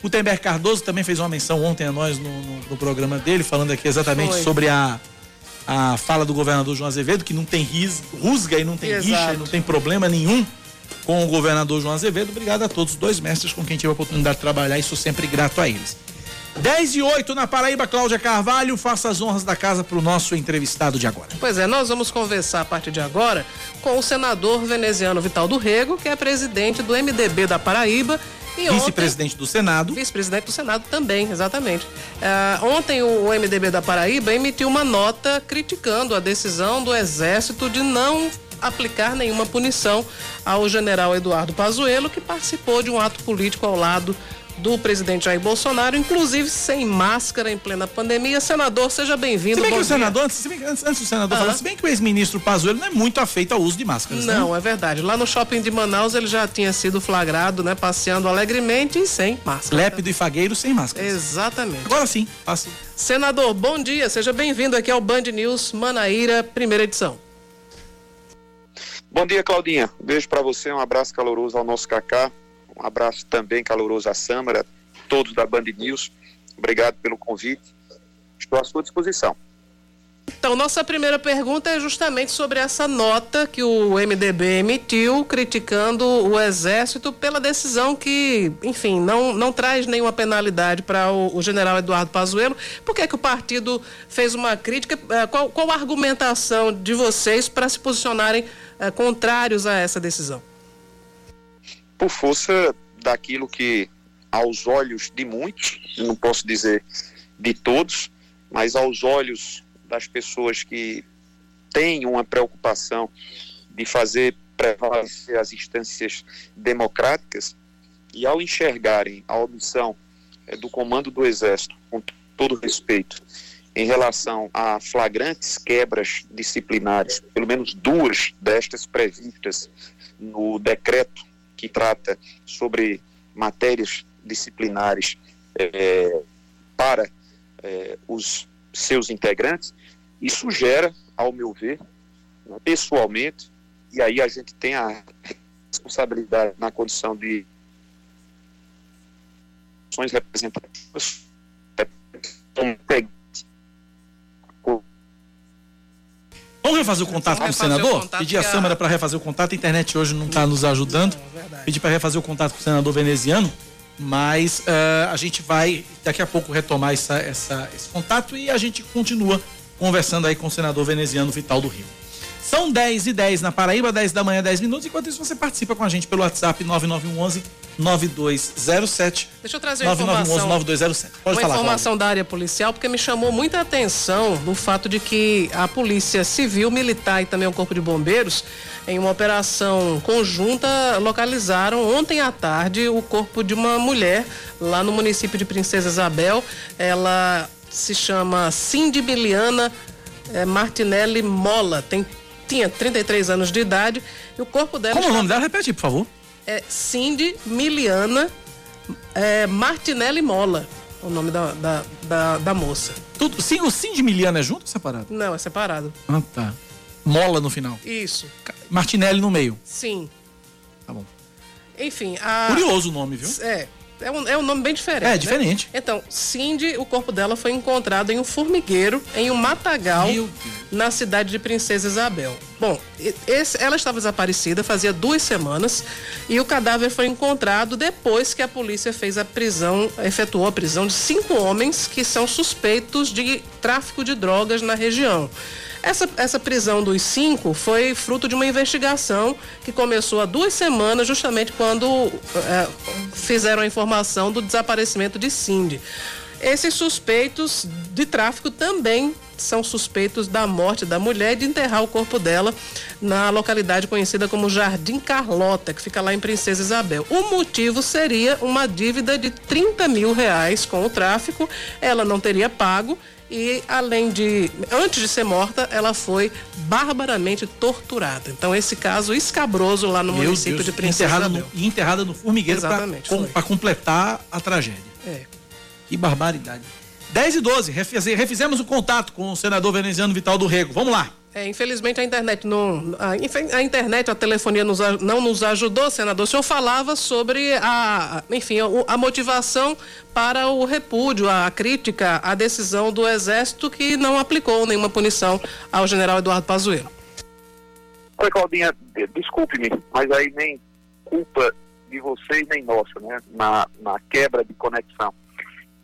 O Tember Cardoso também fez uma menção ontem a nós no, no, no programa dele, falando aqui exatamente Foi. sobre a, a fala do governador João Azevedo, que não tem ris, rusga e não tem Exato. rixa e não tem problema nenhum com o governador João Azevedo. Obrigado a todos, dois mestres com quem tive a oportunidade de trabalhar e sou sempre grato a eles. 10 e 8 na Paraíba, Cláudia Carvalho, faça as honras da casa para o nosso entrevistado de agora. Pois é, nós vamos conversar a partir de agora com o senador veneziano Vital do Rego, que é presidente do MDB da Paraíba Vice-presidente do Senado. Vice-presidente do Senado também, exatamente. Uh, ontem o MDB da Paraíba emitiu uma nota criticando a decisão do Exército de não aplicar nenhuma punição ao general Eduardo Pazuello, que participou de um ato político ao lado do presidente Jair Bolsonaro, inclusive sem máscara em plena pandemia. Senador, seja bem-vindo. Se bem que o senador, antes, bem, antes, antes, do senador falar, se bem que o ex-ministro Pazuello não é muito afeito ao uso de máscaras, né? Não, né? é verdade. Lá no shopping de Manaus ele já tinha sido flagrado, né, passeando alegremente e sem máscara. Lépido e fagueiro sem máscara. Exatamente. Agora sim, passe. Senador, bom dia, seja bem-vindo aqui ao Band News Manaíra, primeira edição. Bom dia, Claudinha. Um beijo para você, um abraço caloroso ao nosso Cacá, um abraço também caloroso à Sâmara, todos da Band News. Obrigado pelo convite. Estou à sua disposição. Então, nossa primeira pergunta é justamente sobre essa nota que o MDB emitiu criticando o Exército pela decisão que, enfim, não, não traz nenhuma penalidade para o, o, general Eduardo Pazuello. Por que, é que o partido fez uma crítica? Eh, qual, qual a argumentação de vocês para se posicionarem uh, contrários a essa decisão? Por força daquilo que, aos olhos de muitos, não posso dizer de todos, mas aos olhos das pessoas que têm uma preocupação de fazer prevalecer as instâncias democráticas e ao enxergarem a omissão é, do comando do Exército, com todo respeito, em relação a flagrantes quebras disciplinares, pelo menos duas destas previstas no decreto que trata sobre matérias disciplinares é, para é, os seus integrantes, isso gera, ao meu ver, né, pessoalmente, e aí a gente tem a responsabilidade na condição de ações representativas Vamos refazer o contato com o senador? Pedir a Câmara para refazer o contato. A internet hoje não está nos ajudando. Pedir para refazer o contato com o senador veneziano. Mas uh, a gente vai daqui a pouco retomar essa, essa, esse contato e a gente continua conversando aí com o senador veneziano Vital do Rio. São 10 e 10 na Paraíba, 10 da manhã, 10 minutos. Enquanto isso, você participa com a gente pelo WhatsApp 9911 9207. Deixa eu trazer uma informação. 9207. Pode uma falar, informação Cláudio. da área policial, porque me chamou muita atenção no fato de que a Polícia Civil, Militar e também o Corpo de Bombeiros, em uma operação conjunta, localizaram ontem à tarde o corpo de uma mulher lá no município de Princesa Isabel. Ela se chama Cindy Biliana é, Martinelli Mola, tem tinha 33 anos de idade e o corpo dela. Como é o nome dela? Repete, por favor. É Cindy Miliana é, Martinelli Mola, o nome da, da, da, da moça. Tudo, sim, o Cindy Miliana é junto ou separado? Não, é separado. Ah, tá. Mola no final. Isso. Martinelli no meio. Sim. Tá bom. Enfim, a... Curioso o nome, viu? É. É um, é um nome bem diferente. É, né? diferente. Então, Cindy, o corpo dela foi encontrado em um formigueiro, em um matagal, na cidade de Princesa Isabel. Bom, esse, ela estava desaparecida fazia duas semanas e o cadáver foi encontrado depois que a polícia fez a prisão, efetuou a prisão de cinco homens que são suspeitos de tráfico de drogas na região. Essa, essa prisão dos cinco foi fruto de uma investigação que começou há duas semanas, justamente quando é, fizeram a informação do desaparecimento de Cindy. Esses suspeitos de tráfico também são suspeitos da morte da mulher e de enterrar o corpo dela na localidade conhecida como Jardim Carlota, que fica lá em Princesa Isabel. O motivo seria uma dívida de 30 mil reais com o tráfico. Ela não teria pago e além de antes de ser morta, ela foi barbaramente torturada. Então esse caso escabroso lá no Meu município Deus, de Princesa enterrada Isabel. no, enterrada no formigueiro para completar a tragédia. É. Que barbaridade. 10 e 12, refizemos o contato com o senador veneziano Vital do Rego. Vamos lá. É, infelizmente a internet não. A, a, internet, a telefonia nos, não nos ajudou, senador. O senhor falava sobre a, enfim, a, a, motivação para o repúdio, a crítica à decisão do Exército que não aplicou nenhuma punição ao general Eduardo Pazuello. Oi, Claudinha, desculpe-me, mas aí nem culpa de vocês nem nossa, né? Na, na quebra de conexão.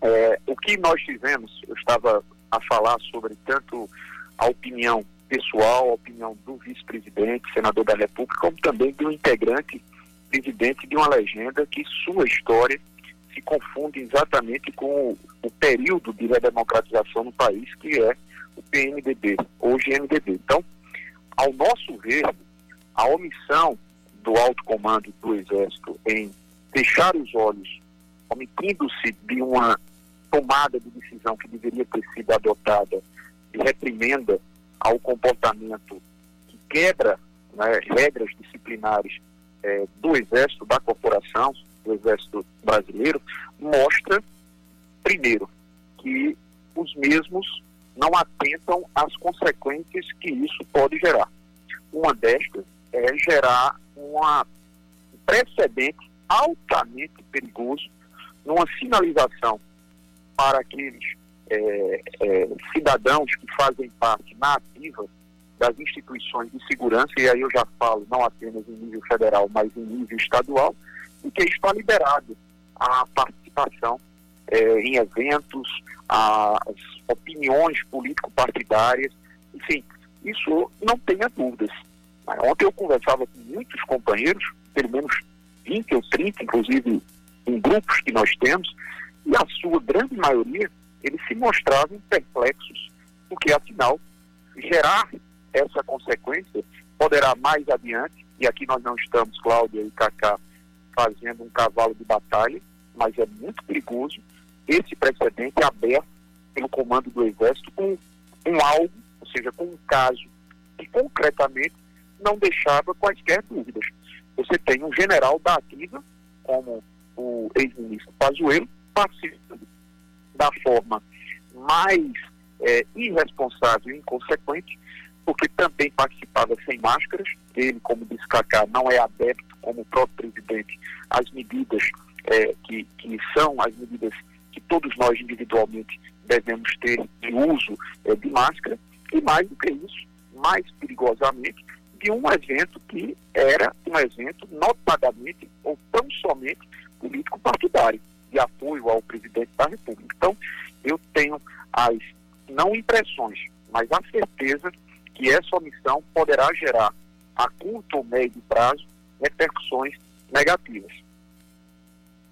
É, o que nós fizemos, eu estava a falar sobre tanto a opinião pessoal, a opinião do vice-presidente, senador da República, como também de um integrante, presidente de uma legenda que sua história se confunde exatamente com o, período de redemocratização no país, que é o PMDB, hoje MDB. Então, ao nosso ver, a omissão do alto comando do Exército em fechar os olhos, omitindo-se de uma tomada de decisão que deveria ter sido adotada de reprimenda ao comportamento que quebra né, regras disciplinares é, do Exército, da corporação, do Exército brasileiro, mostra, primeiro, que os mesmos não atentam às consequências que isso pode gerar. Uma destas é gerar uma, um precedente altamente perigoso numa sinalização para aqueles é, é, cidadãos que fazem parte na ativa das instituições de segurança, e aí eu já falo não apenas em nível federal, mas em nível estadual, e que está liberado a participação é, em eventos, as opiniões político-partidárias, enfim, isso não tenha dúvidas. Ontem eu conversava com muitos companheiros, pelo menos 20 ou 30, inclusive em grupos que nós temos, e a sua grande maioria eles se mostravam perplexos, porque afinal, gerar essa consequência poderá mais adiante, e aqui nós não estamos, Cláudia e Cacá, fazendo um cavalo de batalha, mas é muito perigoso esse precedente aberto pelo comando do Exército com um algo, ou seja, com um caso que concretamente não deixava quaisquer dúvidas. Você tem um general da ativa, como o ex-ministro Pazuello participando da forma mais é, irresponsável e inconsequente, porque também participava sem máscaras. Ele, como disse Cacá, não é adepto, como o próprio presidente, às medidas é, que, que são as medidas que todos nós individualmente devemos ter de uso é, de máscara. E mais do que isso, mais perigosamente, de um evento que era um evento notadamente ou tão somente político partidário, de apoio ao presidente da República. Então, eu tenho as não impressões, mas a certeza que essa omissão poderá gerar a curto ou médio prazo repercussões negativas.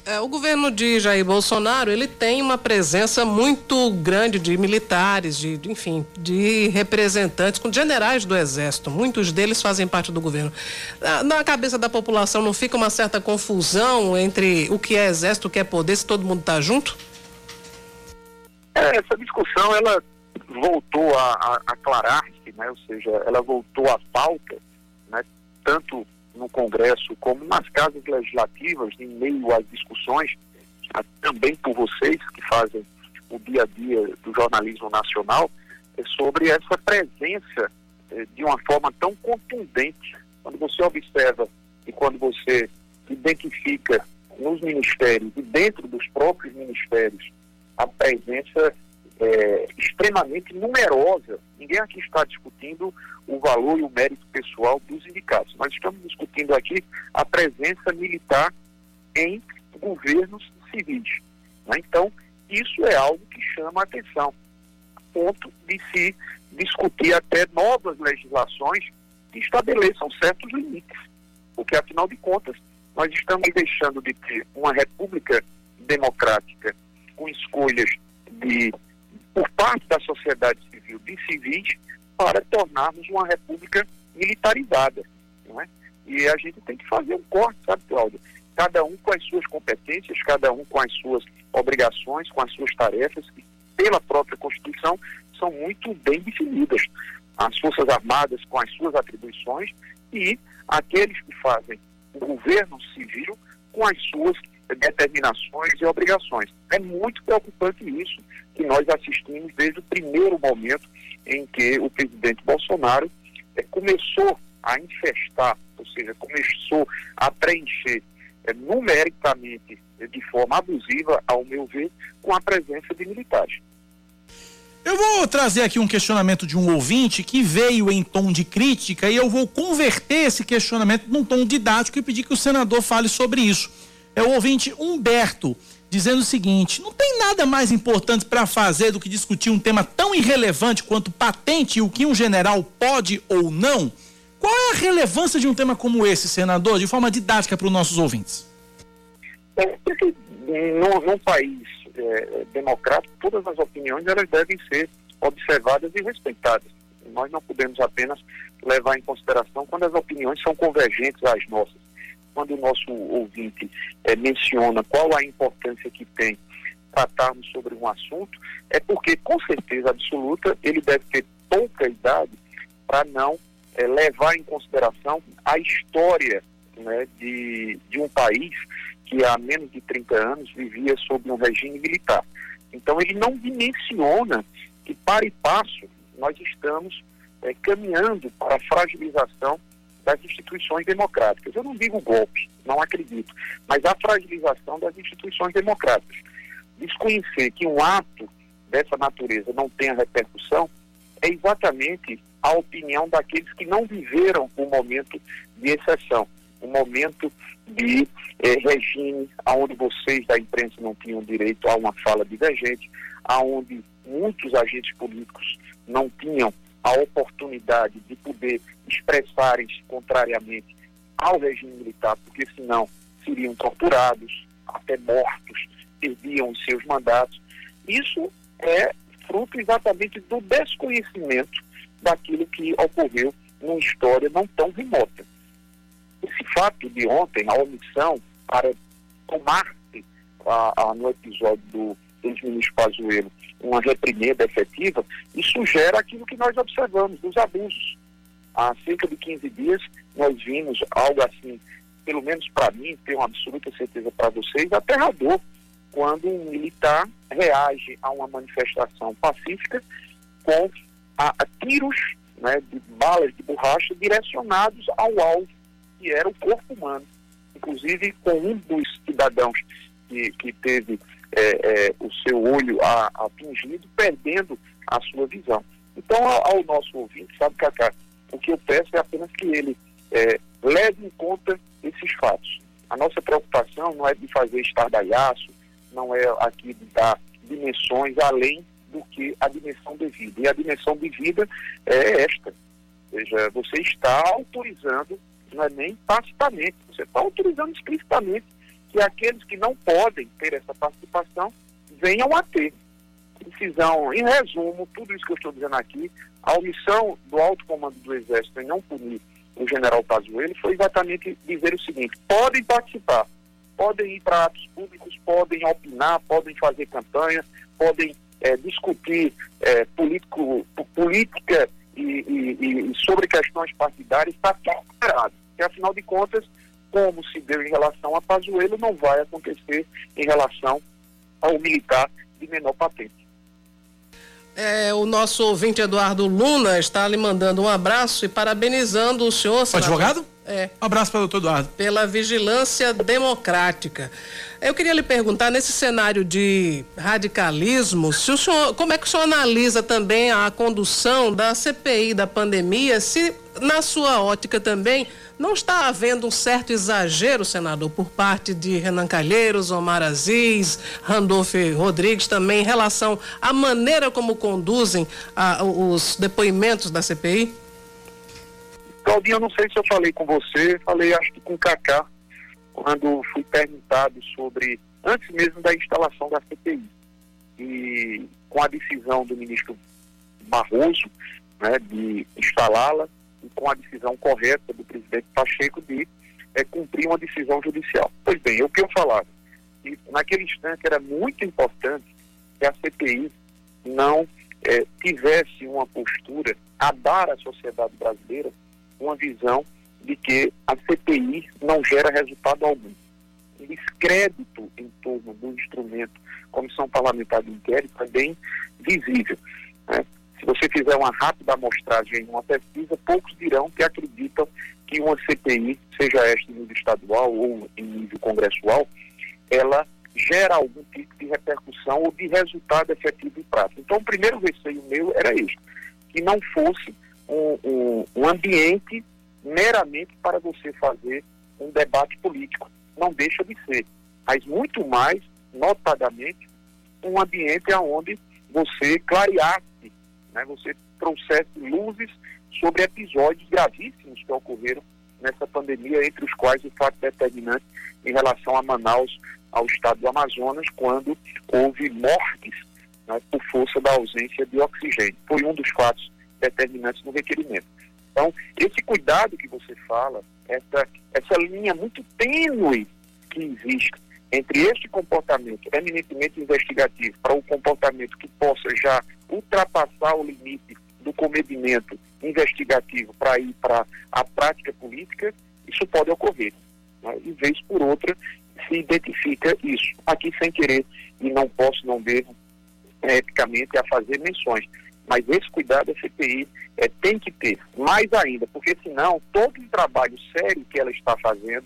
É, o governo de Jair Bolsonaro ele tem uma presença muito grande de militares, de, de, enfim, de representantes, com generais do exército. Muitos deles fazem parte do governo. Na, na, cabeça da população não fica uma certa confusão entre o que é exército, o que é poder, se todo mundo está junto? É, essa discussão ela voltou a, a aclarar-se, né? ou seja, ela voltou à pauta, né? tanto no Congresso como nas casas legislativas, em meio às discussões, também por vocês que fazem o dia a dia do jornalismo nacional, é sobre essa presença é, de uma forma tão contundente. Quando você observa e quando você identifica nos ministérios e dentro dos próprios ministérios a presença é, extremamente numerosa. Ninguém aqui está discutindo o valor e o mérito pessoal dos sindicatos. Nós estamos discutindo aqui a presença militar em governos civis. Né? Então, isso é algo que chama a atenção, a ponto de se discutir até novas legislações que estabeleçam certos limites. Porque, afinal de contas, nós estamos deixando de ter uma república democrática com escolhas de, por parte da sociedade civil de civis para tornarmos uma república militarizada. Não é? E a gente tem que fazer um corte, sabe, Cláudia? Cada um com as suas competências, cada um com as suas obrigações, com as suas tarefas, que pela própria Constituição são muito bem definidas. As Forças Armadas com as suas atribuições e aqueles que fazem o governo civil com as suas determinações e obrigações. É muito preocupante isso que nós assistimos desde o primeiro momento em que o presidente Bolsonaro é, começou a infestar, ou seja, começou a preencher é, numericamente, é, de forma abusiva, ao meu ver, com a presença de militares. Eu vou trazer aqui um questionamento de um ouvinte que veio em tom de crítica e eu vou converter esse questionamento num tom didático e pedir que o senador fale sobre isso. É o ouvinte Humberto dizendo o seguinte: não tem nada mais importante para fazer do que discutir um tema tão irrelevante quanto patente e o que um general pode ou não? Qual é a relevância de um tema como esse, senador, de forma didática para os nossos ouvintes? É, porque num, num país é, democrático, todas as opiniões elas devem ser observadas e respeitadas. Nós não podemos apenas levar em consideração quando as opiniões são convergentes às nossas quando o nosso ouvinte é, menciona qual a importância que tem tratarmos sobre um assunto, é porque, com certeza absoluta, ele deve ter pouca idade para não é, levar em consideração a história né, de, de um país que há menos de 30 anos vivia sob um regime militar. Então, ele não dimensiona que, para e passo, nós estamos é, caminhando para a fragilização das instituições democráticas. Eu não digo golpe, não acredito, mas a fragilização das instituições democráticas. Desconhecer que um ato dessa natureza não tenha repercussão é exatamente a opinião daqueles que não viveram um momento de exceção, um momento de eh, regime onde vocês da imprensa não tinham direito a uma fala divergente, aonde muitos agentes políticos não tinham a oportunidade de poder expressarem-se contrariamente ao regime militar, porque senão seriam torturados, até mortos, perdiam os seus mandatos. Isso é fruto exatamente do desconhecimento daquilo que ocorreu numa história não tão remota. Esse fato de ontem, a omissão para tomar-se no episódio do ex-ministro Pazuello uma reprimenda efetiva, isso gera aquilo que nós observamos, dos abusos. Há cerca de 15 dias, nós vimos algo assim pelo menos para mim, tenho absoluta certeza para vocês, aterrador quando um militar reage a uma manifestação pacífica com a, a tiros né, de balas de borracha direcionados ao alvo, que era o corpo humano. Inclusive com um dos cidadãos que, que teve é, é, o seu olho atingido, perdendo a sua visão. Então, ao, ao nosso ouvinte, sabe, Cacá, o que eu peço é apenas que ele é, leve em conta esses fatos. A nossa preocupação não é de fazer estardalhaço, não é aqui de dar dimensões além do que a dimensão de vida. E a dimensão de vida é esta. Ou seja, você está autorizando, não é nem tacitamente, você está autorizando explicitamente que aqueles que não podem ter essa participação venham a ter. Decisão, em resumo, tudo isso que eu estou dizendo aqui, a omissão do alto comando do Exército em não punir o general Pazuello foi exatamente dizer o seguinte: podem participar, podem ir para atos públicos, podem opinar, podem fazer campanha, podem é, discutir é, político, política e, e, e, sobre questões partidárias, está tudo liberado. Porque, afinal de contas, como se deu em relação a Pazuello, não vai acontecer em relação ao militar de menor patente. É, o nosso ouvinte Eduardo Luna está lhe mandando um abraço e parabenizando o senhor. O advogado? É. Um abraço para o doutor Eduardo. Pela vigilância democrática. Eu queria lhe perguntar, nesse cenário de radicalismo, se o senhor, como é que o senhor analisa também a condução da CPI da pandemia, se na sua ótica também não está havendo um certo exagero, senador, por parte de Renan Calheiros, Omar Aziz, Randolfo Rodrigues também em relação à maneira como conduzem a, os depoimentos da CPI? Claudinho, eu não sei se eu falei com você, falei acho que com o Cacá, quando fui perguntado sobre, antes mesmo da instalação da CPI, e com a decisão do ministro Barroso né, de instalá-la, com a decisão correta do presidente Pacheco de é, cumprir uma decisão judicial. Pois bem, é o que eu falava, e naquele instante era muito importante que a CPI não é, tivesse uma postura a dar à sociedade brasileira uma visão de que a CPI não gera resultado algum. O descrédito em torno do instrumento Comissão Parlamentar de Inquérito é bem visível. Né? Se você fizer uma rápida amostragem em uma pesquisa, poucos dirão que acreditam que uma CPI, seja esta em nível estadual ou em nível congressual, ela gera algum tipo de repercussão ou de resultado efetivo e prático. Então, o primeiro receio meu era este, que não fosse um, um, um ambiente meramente para você fazer um debate político. Não deixa de ser. Mas muito mais, notadamente, um ambiente onde você clareasse, né, você trouxesse luzes sobre episódios gravíssimos que ocorreram nessa pandemia, entre os quais o fato determinante em relação a Manaus, ao estado do Amazonas, quando houve mortes né, por força da ausência de oxigênio. Foi um dos fatos determinantes no requerimento. Então, esse cuidado que você fala, essa, essa linha muito tênue que existe entre este comportamento eminentemente investigativo para o comportamento que possa já ultrapassar o limite do comedimento investigativo para ir para a prática política, isso pode ocorrer. Né? E vez por outra se identifica isso. Aqui sem querer, e não posso, não devo, eticamente, a fazer menções. Mas esse cuidado a CPI é, tem que ter, mais ainda, porque senão todo o trabalho sério que ela está fazendo,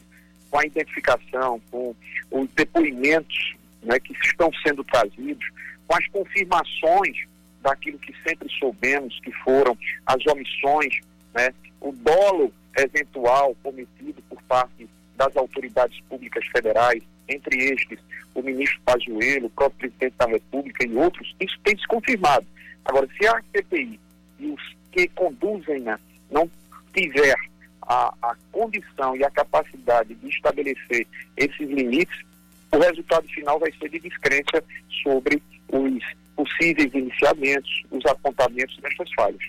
com a identificação, com os depoimentos né, que estão sendo trazidos, com as confirmações daquilo que sempre soubemos que foram as omissões, né, o dolo eventual cometido por parte das autoridades públicas federais, entre estes o ministro Pazuello, o próprio presidente da República e outros, isso tem se confirmado. Agora, se a CPI e os que conduzem né, não tiver a, a condição e a capacidade de estabelecer esses limites, o resultado final vai ser de descrença sobre os possíveis iniciamentos, os apontamentos destas falhas.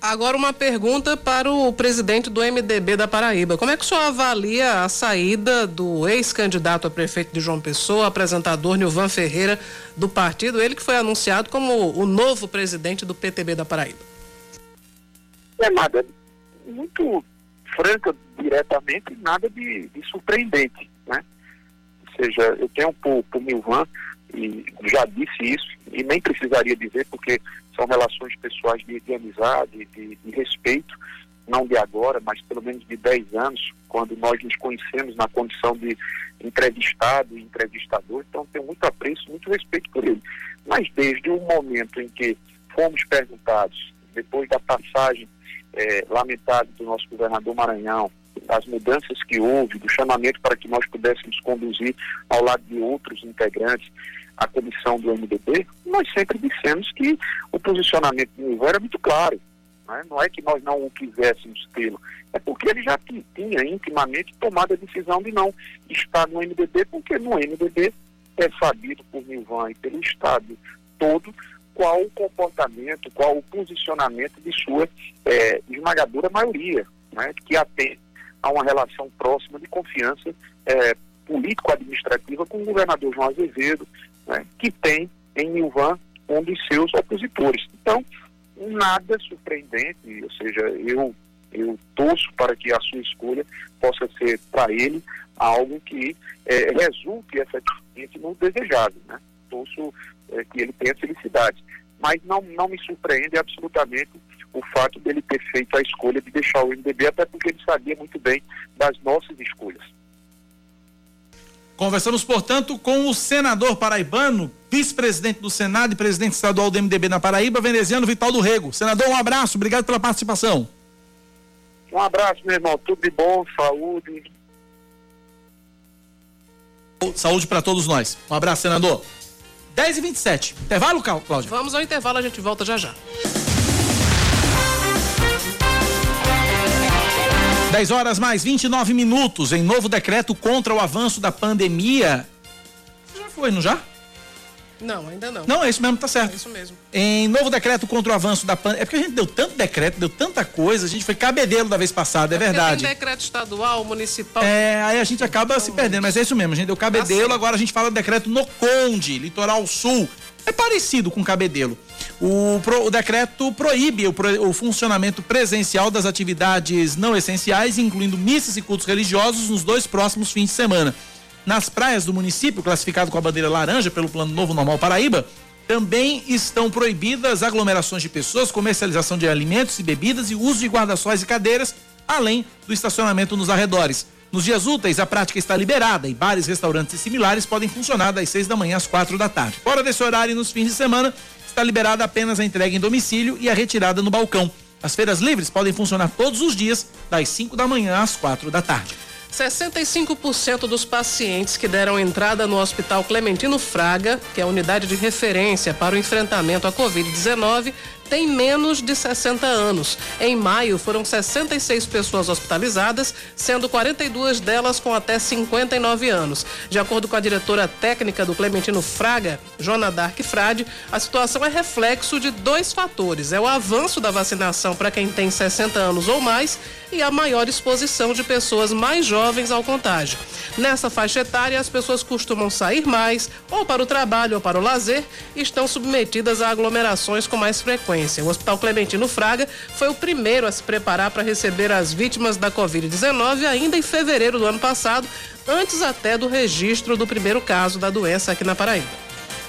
Agora uma pergunta para o presidente do MDB da Paraíba. Como é que o senhor avalia a saída do ex-candidato a prefeito de João Pessoa, apresentador Nilvan Ferreira, do partido, ele que foi anunciado como o novo presidente do PTB da Paraíba? É nada, muito franca diretamente, nada de, de surpreendente, né? Ou seja, eu tenho por, por Milvan, e já disse isso, e nem precisaria dizer, porque são relações pessoais de, de amizade, de, de respeito, não de agora, mas pelo menos de 10 anos, quando nós nos conhecemos na condição de entrevistado e entrevistador, então tenho muito apreço, muito respeito por ele. Mas desde o momento em que fomos perguntados, depois da passagem é, lamentável do nosso governador Maranhão, das mudanças que houve, do chamamento para que nós pudéssemos conduzir ao lado de outros integrantes a comissão do MDB, nós sempre dissemos que o posicionamento do Nilvan era muito claro. Né? Não é que nós não o quiséssemos tê-lo, é porque ele já tinha intimamente tomado a decisão de não estar no MDB, porque no MDB é sabido por Nilvan e pelo Estado todo qual o comportamento, qual o posicionamento de sua é, esmagadora maioria, né, que atende a uma relação próxima de confiança é, político-administrativa com o governador João Azevedo, né, que tem em Nilvan um dos seus opositores. Então, nada surpreendente, ou seja, eu, eu torço para que a sua escolha possa ser para ele algo que é, resulte efetivamente no desejado, né? Torço é, que ele tenha felicidade. Mas não, não me surpreende absolutamente o fato dele ter feito a escolha de deixar o MDB, até porque ele sabia muito bem das nossas escolhas. Conversamos, portanto, com o senador paraibano, vice-presidente do Senado e presidente estadual do MDB na Paraíba, veneziano Vital do Rego. Senador, um abraço, obrigado pela participação. Um abraço, meu irmão, tudo de bom, saúde. Saúde para todos nós. Um abraço, senador. 10 e 27 Intervalo, Cláudio? Vamos ao intervalo, a gente volta já já. 10 horas mais 29 minutos em novo decreto contra o avanço da pandemia. Já foi, não já? Não, ainda não. Não, é isso mesmo, tá certo. É isso mesmo. Em novo decreto contra o avanço da pandemia. É porque a gente deu tanto decreto, deu tanta coisa, a gente foi cabedelo da vez passada, é, é verdade. Tem decreto estadual, municipal. É, aí a gente acaba se perdendo, mas é isso mesmo, a gente deu cabedelo, tá agora a gente fala do decreto no Conde, Litoral Sul. É parecido com cabedelo. O, pro, o decreto proíbe o, pro, o, funcionamento presencial das atividades não essenciais, incluindo missas e cultos religiosos, nos dois próximos fins de semana. Nas praias do município, classificado com a bandeira laranja pelo Plano Novo Normal Paraíba, também estão proibidas aglomerações de pessoas, comercialização de alimentos e bebidas e uso de guarda-sóis e cadeiras, além do estacionamento nos arredores. Nos dias úteis, a prática está liberada e bares, restaurantes e similares podem funcionar das 6 da manhã às quatro da tarde. Fora desse horário, nos fins de semana, está liberada apenas a entrega em domicílio e a retirada no balcão. As feiras livres podem funcionar todos os dias, das 5 da manhã às quatro da tarde. 65% dos pacientes que deram entrada no Hospital Clementino Fraga, que é a unidade de referência para o enfrentamento à Covid-19, tem menos de 60 anos. Em maio, foram 66 pessoas hospitalizadas, sendo 42 delas com até 59 anos. De acordo com a diretora técnica do Clementino Fraga, Jona Dark Frade, a situação é reflexo de dois fatores: é o avanço da vacinação para quem tem 60 anos ou mais e a maior exposição de pessoas mais jovens ao contágio. Nessa faixa etária, as pessoas costumam sair mais, ou para o trabalho ou para o lazer, e estão submetidas a aglomerações com mais frequência. O Hospital Clementino Fraga foi o primeiro a se preparar para receber as vítimas da Covid-19 ainda em fevereiro do ano passado, antes até do registro do primeiro caso da doença aqui na Paraíba.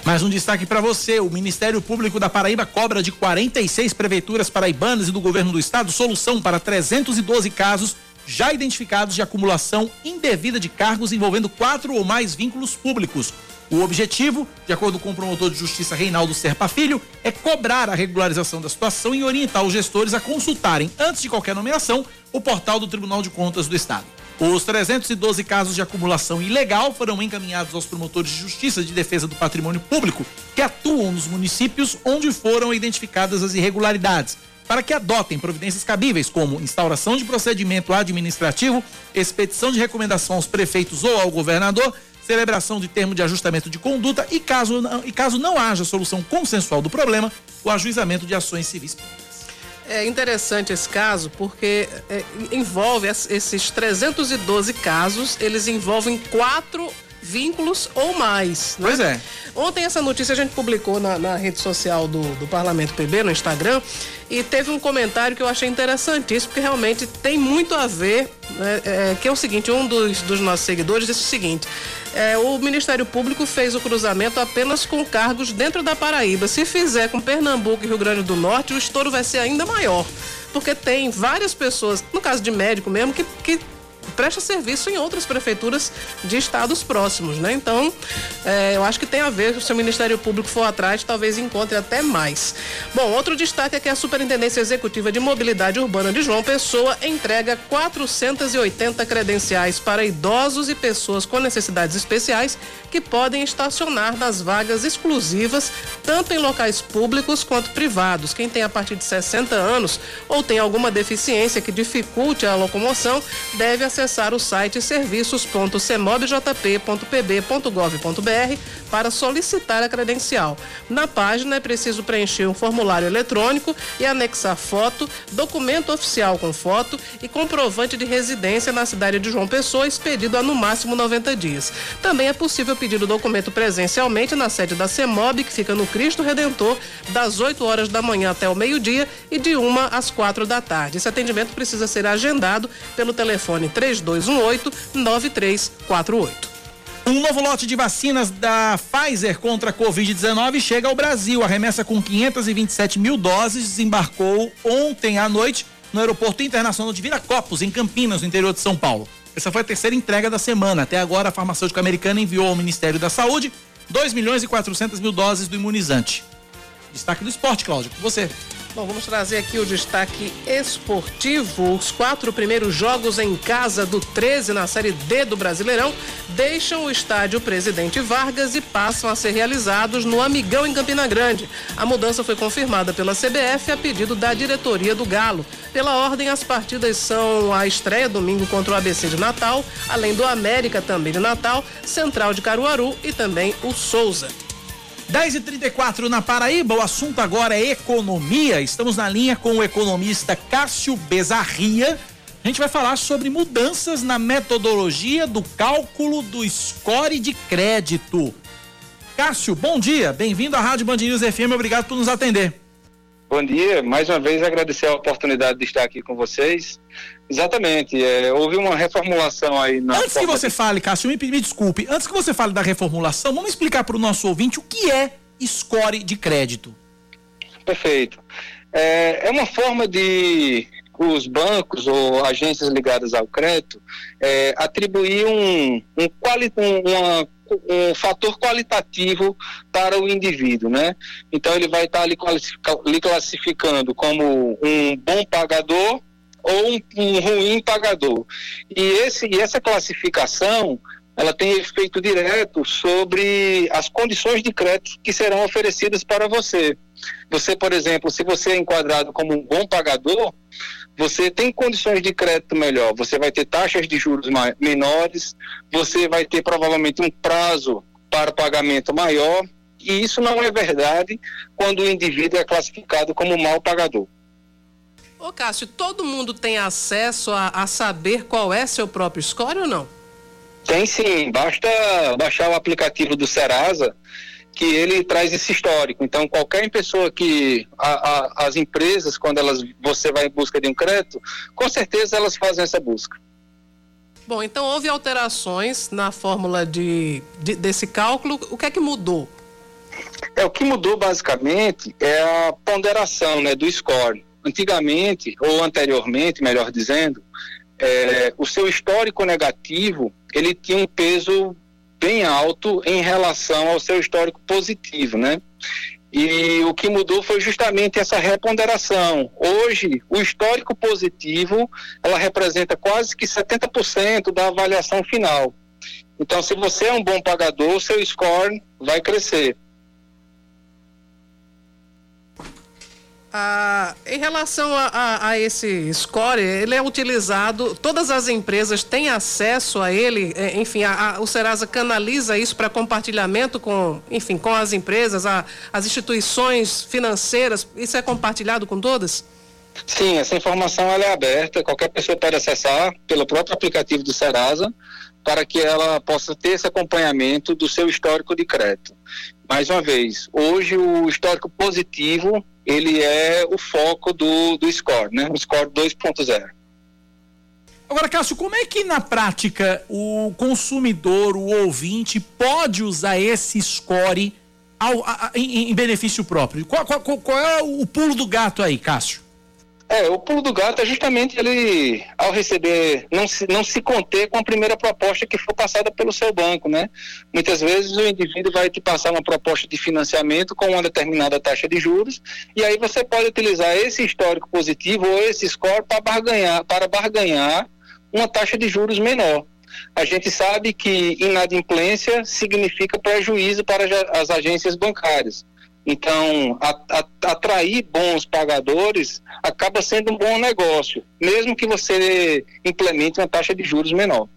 Mais um destaque para você: o Ministério Público da Paraíba cobra de 46 prefeituras paraibanas e do governo do estado solução para 312 casos já identificados de acumulação indevida de cargos envolvendo quatro ou mais vínculos públicos. O objetivo, de acordo com o promotor de justiça Reinaldo Serpa Filho, é cobrar a regularização da situação e orientar os gestores a consultarem, antes de qualquer nomeação, o portal do Tribunal de Contas do Estado. Os 312 casos de acumulação ilegal foram encaminhados aos promotores de justiça de defesa do patrimônio público que atuam nos municípios onde foram identificadas as irregularidades, para que adotem providências cabíveis, como instauração de procedimento administrativo, expedição de recomendação aos prefeitos ou ao governador, celebração de termo de ajustamento de conduta e, caso não, e caso não haja solução consensual do problema, o ajuizamento de ações civis públicas. É interessante esse caso porque é, envolve esses 312 casos, eles envolvem quatro vínculos ou mais. Pois é. Ontem essa notícia a gente publicou na, na rede social do, do Parlamento PB, no Instagram, e teve um comentário que eu achei interessantíssimo, porque realmente tem muito a ver, né, é, que é o seguinte, um dos, dos nossos seguidores disse o seguinte, é, o Ministério Público fez o cruzamento apenas com cargos dentro da Paraíba. Se fizer com Pernambuco e Rio Grande do Norte, o estouro vai ser ainda maior. Porque tem várias pessoas, no caso de médico mesmo, que, que presta serviço em outras prefeituras de estados próximos, né? Então, é, eu acho que tem a ver, se o Ministério Público for atrás, talvez encontre até mais. Bom, outro destaque é que a Superintendência Executiva de Mobilidade Urbana de João Pessoa entrega 480 credenciais para idosos e pessoas com necessidades especiais que podem estacionar nas vagas exclusivas, tanto em locais públicos quanto privados. Quem tem a partir de 60 anos ou tem alguma deficiência que dificulte a locomoção, deve acessar o site serviços.semobjp.pb.gov.br para solicitar a credencial. Na página é preciso preencher um formulário eletrônico e anexar foto, documento oficial com foto e comprovante de residência na cidade de João Pessoa, expedido há no máximo 90 dias. Também é possível pedir o documento presencialmente na sede da CEMOB, que fica no Cristo Redentor, das 8 horas da manhã até o meio-dia e de 1 às 4 da tarde. Esse atendimento precisa ser agendado pelo telefone 3218-9348. Um novo lote de vacinas da Pfizer contra a Covid-19 chega ao Brasil. A remessa com 527 mil doses desembarcou ontem à noite no Aeroporto Internacional de Viracopos, em Campinas, no interior de São Paulo. Essa foi a terceira entrega da semana. Até agora, a farmacêutica americana enviou ao Ministério da Saúde 2 milhões e 400 mil doses do imunizante. Destaque do esporte, Cláudio, com você. Bom, vamos trazer aqui o destaque esportivo. Os quatro primeiros jogos em casa do 13 na Série D do Brasileirão deixam o estádio Presidente Vargas e passam a ser realizados no Amigão em Campina Grande. A mudança foi confirmada pela CBF a pedido da diretoria do Galo. Pela ordem, as partidas são a estreia domingo contra o ABC de Natal, além do América também de Natal, Central de Caruaru e também o Souza. 10 e 34 na Paraíba, o assunto agora é economia. Estamos na linha com o economista Cássio Bezarria. A gente vai falar sobre mudanças na metodologia do cálculo do score de crédito. Cássio, bom dia, bem-vindo à Rádio Band News FM, obrigado por nos atender. Bom dia, mais uma vez agradecer a oportunidade de estar aqui com vocês. Exatamente, é, houve uma reformulação aí na. Antes que você de... fale, Cássio, me, me desculpe, antes que você fale da reformulação, vamos explicar para o nosso ouvinte o que é score de crédito. Perfeito. É, é uma forma de os bancos ou agências ligadas ao crédito é, atribuir um, um, quali, um, uma um fator qualitativo para o indivíduo, né? Então ele vai estar ali classificando como um bom pagador ou um, um ruim pagador. E, esse, e essa classificação ela tem efeito direto sobre as condições de crédito que serão oferecidas para você. Você, por exemplo, se você é enquadrado como um bom pagador, você tem condições de crédito melhor, você vai ter taxas de juros menores, você vai ter provavelmente um prazo para pagamento maior, e isso não é verdade quando o indivíduo é classificado como mal pagador. Ô Cássio, todo mundo tem acesso a, a saber qual é seu próprio score ou não? Tem sim, basta baixar o aplicativo do Serasa que ele traz esse histórico. Então, qualquer pessoa que a, a, as empresas, quando elas você vai em busca de um crédito, com certeza elas fazem essa busca. Bom, então houve alterações na fórmula de, de, desse cálculo. O que é que mudou? É o que mudou basicamente é a ponderação, né, do score. Antigamente ou anteriormente, melhor dizendo, é, o seu histórico negativo ele tinha um peso bem alto em relação ao seu histórico positivo, né? E o que mudou foi justamente essa reponderação. Hoje, o histórico positivo, ela representa quase que 70% da avaliação final. Então, se você é um bom pagador, seu score vai crescer. Ah, em relação a, a, a, esse score, ele é utilizado, todas as empresas têm acesso a ele, é, enfim, a, o Serasa canaliza isso para compartilhamento com, enfim, com as empresas, as instituições financeiras, isso é compartilhado com todas? Sim, essa informação é aberta, qualquer pessoa pode acessar pelo próprio aplicativo do Serasa para que ela possa ter esse acompanhamento do seu histórico de crédito. Mais uma vez, hoje o histórico positivo ele é o foco do, do score, né? O score 2.0. Agora, Cássio, como é que na prática o consumidor, o ouvinte, pode usar esse score ao, a, em, em, benefício próprio? Qual, qual, qual, é o pulo do gato aí, Cássio? É, o pulo do gato é justamente ele, ao receber, não se, não se conter com a primeira proposta que for passada pelo seu banco, né? Muitas vezes o indivíduo vai te passar uma proposta de financiamento com uma determinada taxa de juros, e aí você pode utilizar esse histórico positivo ou esse score para barganhar, para barganhar uma taxa de juros menor. A gente sabe que inadimplência significa prejuízo para as agências bancárias. Então, atrair bons pagadores acaba sendo um bom negócio, mesmo que você implemente uma taxa de juros menor.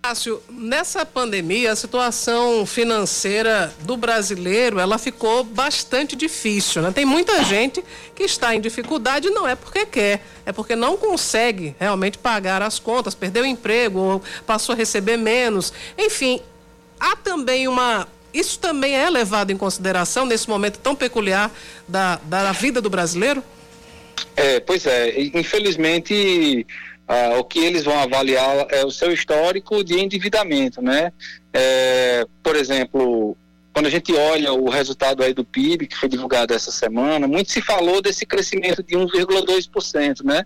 Cássio, nessa pandemia, a situação financeira do brasileiro, ela ficou bastante difícil, né? Tem muita gente que está em dificuldade, não é porque quer, é porque não consegue realmente pagar as contas, perdeu o emprego, ou passou a receber menos. Enfim, há também uma isso também é levado em consideração nesse momento tão peculiar da, da vida do brasileiro? É, pois é. Infelizmente, ah, o que eles vão avaliar é o seu histórico de endividamento, né? É, por exemplo, quando a gente olha o resultado aí do PIB que foi divulgado essa semana, muito se falou desse crescimento de 1,2%, né?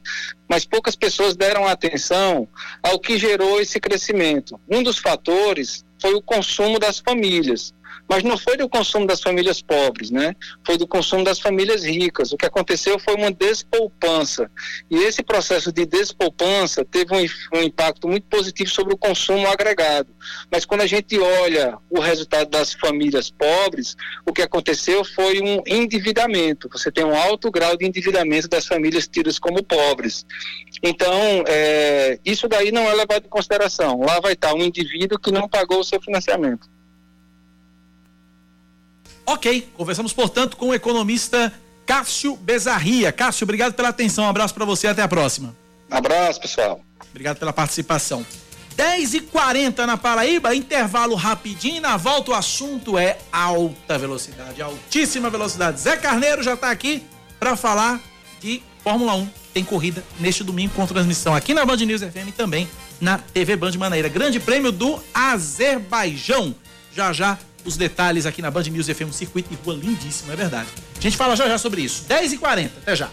Mas poucas pessoas deram atenção ao que gerou esse crescimento. Um dos fatores foi o consumo das famílias mas não foi do consumo das famílias pobres, né? Foi do consumo das famílias ricas. O que aconteceu foi uma despoupança. E esse processo de despoupança teve um, um impacto muito positivo sobre o consumo agregado. Mas quando a gente olha o resultado das famílias pobres, o que aconteceu foi um endividamento. Você tem um alto grau de endividamento das famílias tidas como pobres. Então, é, isso daí não é levado em consideração. Lá vai estar um indivíduo que não pagou o seu financiamento. Ok, conversamos, portanto, com o economista Cássio Bezarria. Cássio, obrigado pela atenção, um abraço para você, até a próxima. Abraço, pessoal. Obrigado pela participação. 10 e 40 na Paraíba, intervalo rapidinho. Na volta o assunto é alta velocidade, altíssima velocidade. Zé Carneiro já está aqui para falar de Fórmula 1. Tem corrida neste domingo com transmissão aqui na Band News FM e também na TV Band Maneira. Grande prêmio do Azerbaijão. Já já os detalhes aqui na Band News FM, circuito de rua lindíssimo, é verdade. A gente fala já já sobre isso. 10h40, até já.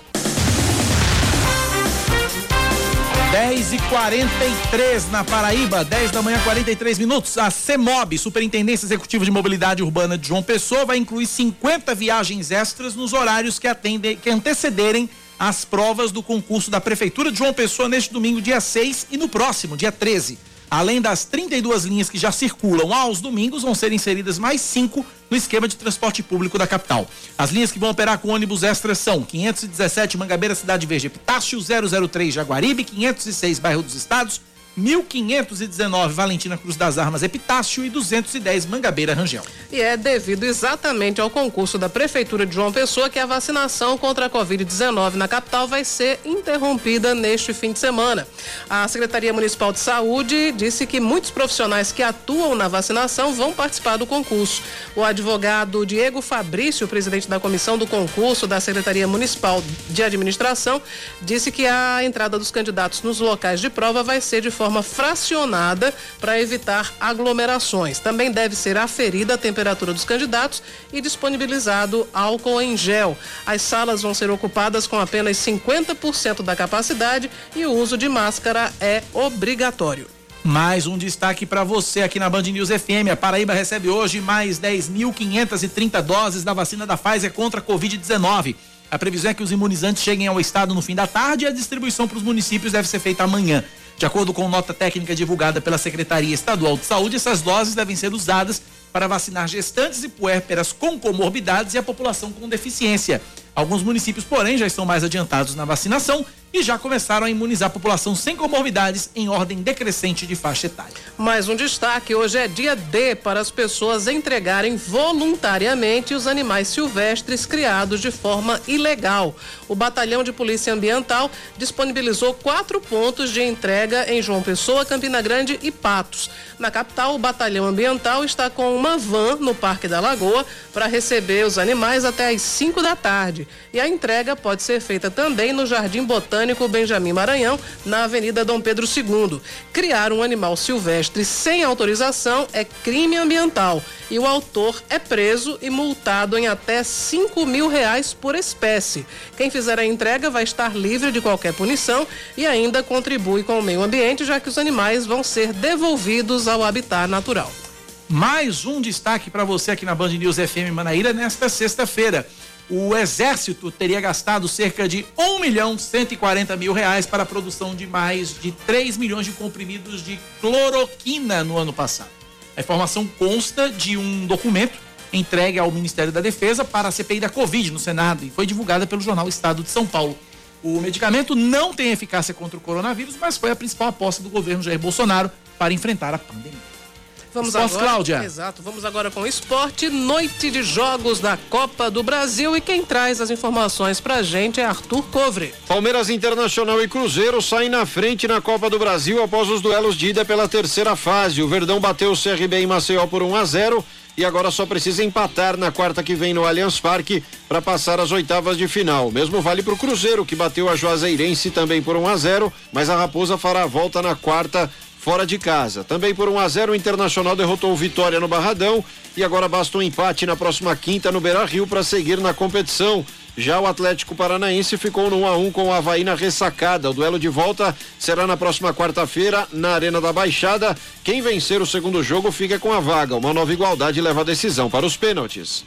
10 e 43 na Paraíba, 10 da manhã, 43 minutos. A CEMOB, Superintendência Executiva de Mobilidade Urbana de João Pessoa, vai incluir 50 viagens extras nos horários que, atendem, que antecederem as provas do concurso da Prefeitura de João Pessoa neste domingo, dia 6, e no próximo, dia 13. Além das 32 linhas que já circulam aos domingos, vão ser inseridas mais cinco no esquema de transporte público da capital. As linhas que vão operar com ônibus extras são 517 Mangabeira Cidade Verde Epitácio, 003 Jaguaribe, 506 Bairro dos Estados, 1519 Valentina Cruz das Armas Epitácio e 210 Mangabeira Rangel. E é devido exatamente ao concurso da Prefeitura de João Pessoa que a vacinação contra a Covid-19 na capital vai ser interrompida neste fim de semana. A Secretaria Municipal de Saúde disse que muitos profissionais que atuam na vacinação vão participar do concurso. O advogado Diego Fabrício, presidente da comissão do concurso da Secretaria Municipal de Administração, disse que a entrada dos candidatos nos locais de prova vai ser de forma fracionada para evitar aglomerações. Também deve ser aferida a temperatura dos candidatos e disponibilizado álcool em gel. As salas vão ser ocupadas com apenas 50% da capacidade e o uso de máscara é obrigatório. Mais um destaque para você aqui na Band News FM. A Paraíba recebe hoje mais 10.530 doses da vacina da Pfizer contra a Covid-19. A previsão é que os imunizantes cheguem ao estado no fim da tarde e a distribuição para os municípios deve ser feita amanhã. De acordo com nota técnica divulgada pela Secretaria Estadual de Saúde, essas doses devem ser usadas para vacinar gestantes e puérperas com comorbidades e a população com deficiência. Alguns municípios, porém, já estão mais adiantados na vacinação e já começaram a imunizar a população sem comorbidades em ordem decrescente de faixa etária. Mais um destaque: hoje é dia D para as pessoas entregarem voluntariamente os animais silvestres criados de forma ilegal. O Batalhão de Polícia Ambiental disponibilizou quatro pontos de entrega em João Pessoa, Campina Grande e Patos. Na capital, o Batalhão Ambiental está com uma van no Parque da Lagoa para receber os animais até às 5 da tarde. E a entrega pode ser feita também no Jardim Botânico Benjamin Maranhão, na Avenida Dom Pedro II. Criar um animal silvestre sem autorização é crime ambiental e o autor é preso e multado em até 5 mil reais por espécie. Quem fizer a entrega vai estar livre de qualquer punição e ainda contribui com o meio ambiente, já que os animais vão ser devolvidos ao habitat natural. Mais um destaque para você aqui na Band News FM Manaíra nesta sexta-feira. O Exército teria gastado cerca de 1 milhão 140 mil reais para a produção de mais de 3 milhões de comprimidos de cloroquina no ano passado. A informação consta de um documento entregue ao Ministério da Defesa para a CPI da Covid no Senado e foi divulgada pelo jornal Estado de São Paulo. O medicamento não tem eficácia contra o coronavírus, mas foi a principal aposta do governo Jair Bolsonaro para enfrentar a pandemia. Vamos Esporte, agora, Cláudia. Exato, vamos agora com o esporte, noite de jogos da Copa do Brasil e quem traz as informações pra gente é Arthur Covre. Palmeiras Internacional e Cruzeiro saem na frente na Copa do Brasil após os duelos de ida pela terceira fase. O Verdão bateu o CRB em Maceió por 1 a 0 e agora só precisa empatar na quarta que vem no Allianz Parque para passar as oitavas de final. Mesmo vale para o Cruzeiro, que bateu a Juazeirense também por 1 a 0 mas a Raposa fará a volta na quarta fora de casa. Também por 1 a 0 o Internacional derrotou o Vitória no Barradão e agora basta um empate na próxima quinta no Beira-Rio para seguir na competição. Já o Atlético Paranaense ficou no 1 a 1 com o Havaí na ressacada. O duelo de volta será na próxima quarta-feira na Arena da Baixada. Quem vencer o segundo jogo fica com a vaga. Uma nova igualdade leva a decisão para os pênaltis.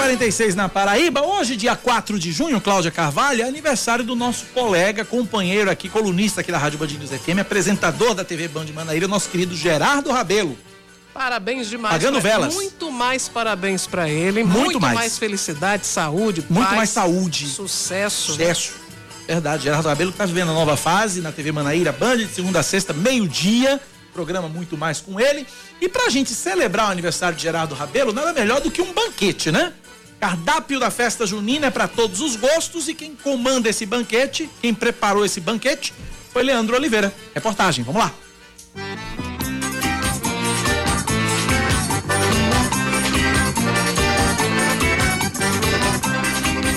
10 e 46 na Paraíba. Hoje, dia 4 de junho, Cláudia Carvalho, é aniversário do nosso colega, companheiro aqui, colunista aqui da Rádio Band News FM, apresentador da TV Band de Manaíra, nosso querido Gerardo Rabelo. Parabéns demais. Pagando velas. Muito mais parabéns pra ele. Muito Muito, mais. mais. felicidade, saúde, Muito paz, mais saúde. Sucesso. Sucesso. Verdade, Gerardo Rabelo que tá vivendo a nova fase na TV Manaíra Band, de segunda a sexta, meio-dia. Programa muito mais com ele. E pra gente celebrar o aniversário de Gerardo Rabelo, nada melhor do que um banquete, né? Cardápio da festa junina é para todos os gostos e quem comanda esse banquete, quem preparou esse banquete, foi Leandro Oliveira. Reportagem, vamos lá.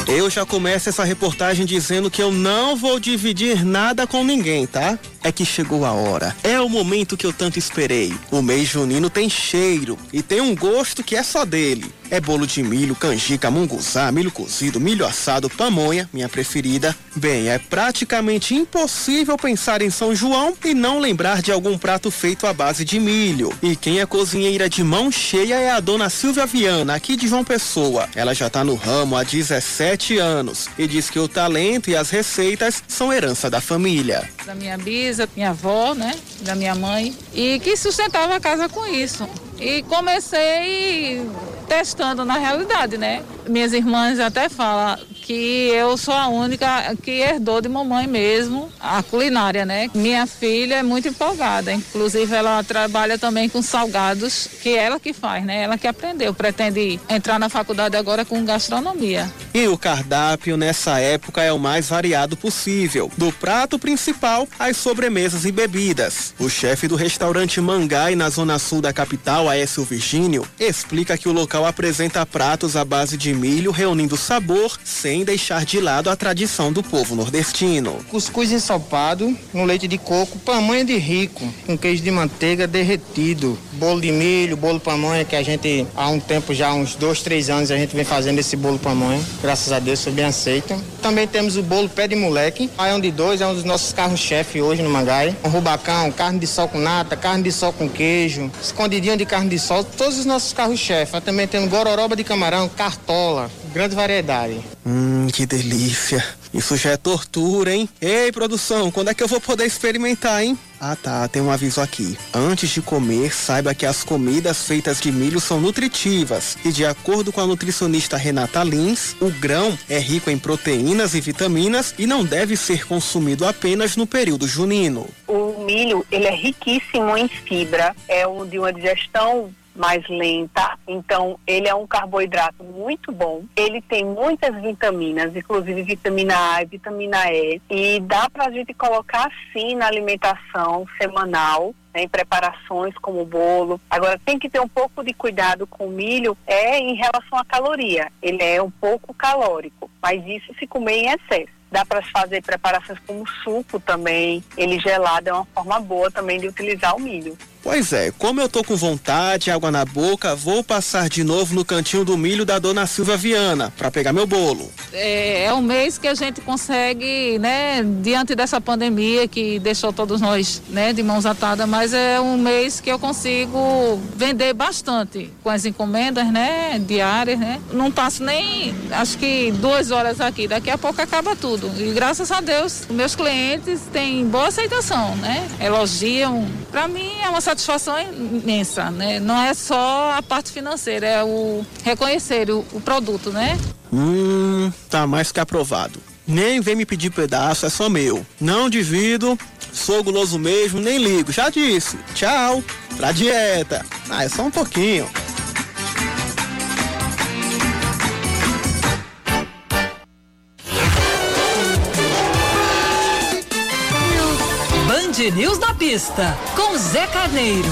Eu já começo essa reportagem dizendo que eu não vou dividir nada com ninguém, tá? É que chegou a hora. É o momento que eu tanto esperei. O mês junino tem cheiro e tem um gosto que é só dele. É bolo de milho, canjica, munguzá, milho cozido, milho assado, pamonha, minha preferida. Bem, é praticamente impossível pensar em São João e não lembrar de algum prato feito à base de milho. E quem é cozinheira de mão cheia é a dona Silvia Viana, aqui de João Pessoa. Ela já tá no ramo há 17 anos e diz que o talento e as receitas são herança da família. da minha bisa, minha avó, né, da minha mãe, e que sustentava a casa com isso. E comecei testando na realidade, né? Minhas irmãs até falam que eu sou a única que herdou de mamãe mesmo a culinária, né? Minha filha é muito empolgada, inclusive ela trabalha também com salgados, que é ela que faz, né? Ela que aprendeu, pretende entrar na faculdade agora com gastronomia. E o cardápio nessa época é o mais variado possível, do prato principal às sobremesas e bebidas. O chefe do restaurante Mangai, na zona sul da capital, Aécio Virgínio, explica que o local apresenta pratos à base de milho, reunindo sabor, sem deixar de lado a tradição do povo nordestino. Cuscuz ensopado no leite de coco, pamonha de rico, com queijo de manteiga derretido, bolo de milho, bolo pamonha, que a gente há um tempo já, uns dois, três anos, a gente vem fazendo esse bolo pamonha. Graças a Deus foi bem aceito. Também temos o bolo pé de moleque, Baião de dois, é um dos nossos carros-chefe hoje no Mangai. Um rubacão, carne de sol com nata, carne de sol com queijo, escondidinho de carne de sol, todos os nossos carros-chefe. Também temos gororoba de camarão, cartola, grande variedade. Hum, que delícia. Isso já é tortura, hein? Ei, produção, quando é que eu vou poder experimentar, hein? Ah tá, tem um aviso aqui. Antes de comer, saiba que as comidas feitas de milho são nutritivas e de acordo com a nutricionista Renata Lins, o grão é rico em proteínas e vitaminas e não deve ser consumido apenas no período junino. O milho, ele é riquíssimo em fibra, é um de uma digestão mais lenta, então ele é um carboidrato muito bom. Ele tem muitas vitaminas, inclusive vitamina A e vitamina E, e dá para a gente colocar sim na alimentação semanal. né, Em preparações como bolo. Agora tem que ter um pouco de cuidado com o milho é em relação à caloria. Ele é um pouco calórico, mas isso se comer em excesso. Dá para fazer preparações como suco também. Ele gelado é uma forma boa também de utilizar o milho. Pois é, como eu tô com vontade, água na boca, vou passar de novo no cantinho do milho da dona Silvia Viana para pegar meu bolo. É, é um mês que a gente consegue, né, diante dessa pandemia que deixou todos nós, né, de mãos atadas, mas é um mês que eu consigo vender bastante com as encomendas, né, diárias, né. Não passo nem, acho que duas horas aqui, daqui a pouco acaba tudo. E graças a Deus, meus clientes têm boa aceitação, né, elogiam. Para mim é uma satisfação imensa, né. Não é só a parte financeira, é o reconhecer o, o produto, né. Hum, tá mais que aprovado. Nem vem me pedir pedaço, é só meu. Não divido, sou guloso mesmo, nem ligo. Já disse. Tchau. Pra dieta. Ah, é só um pouquinho. Band News na pista, com Zé Carneiro.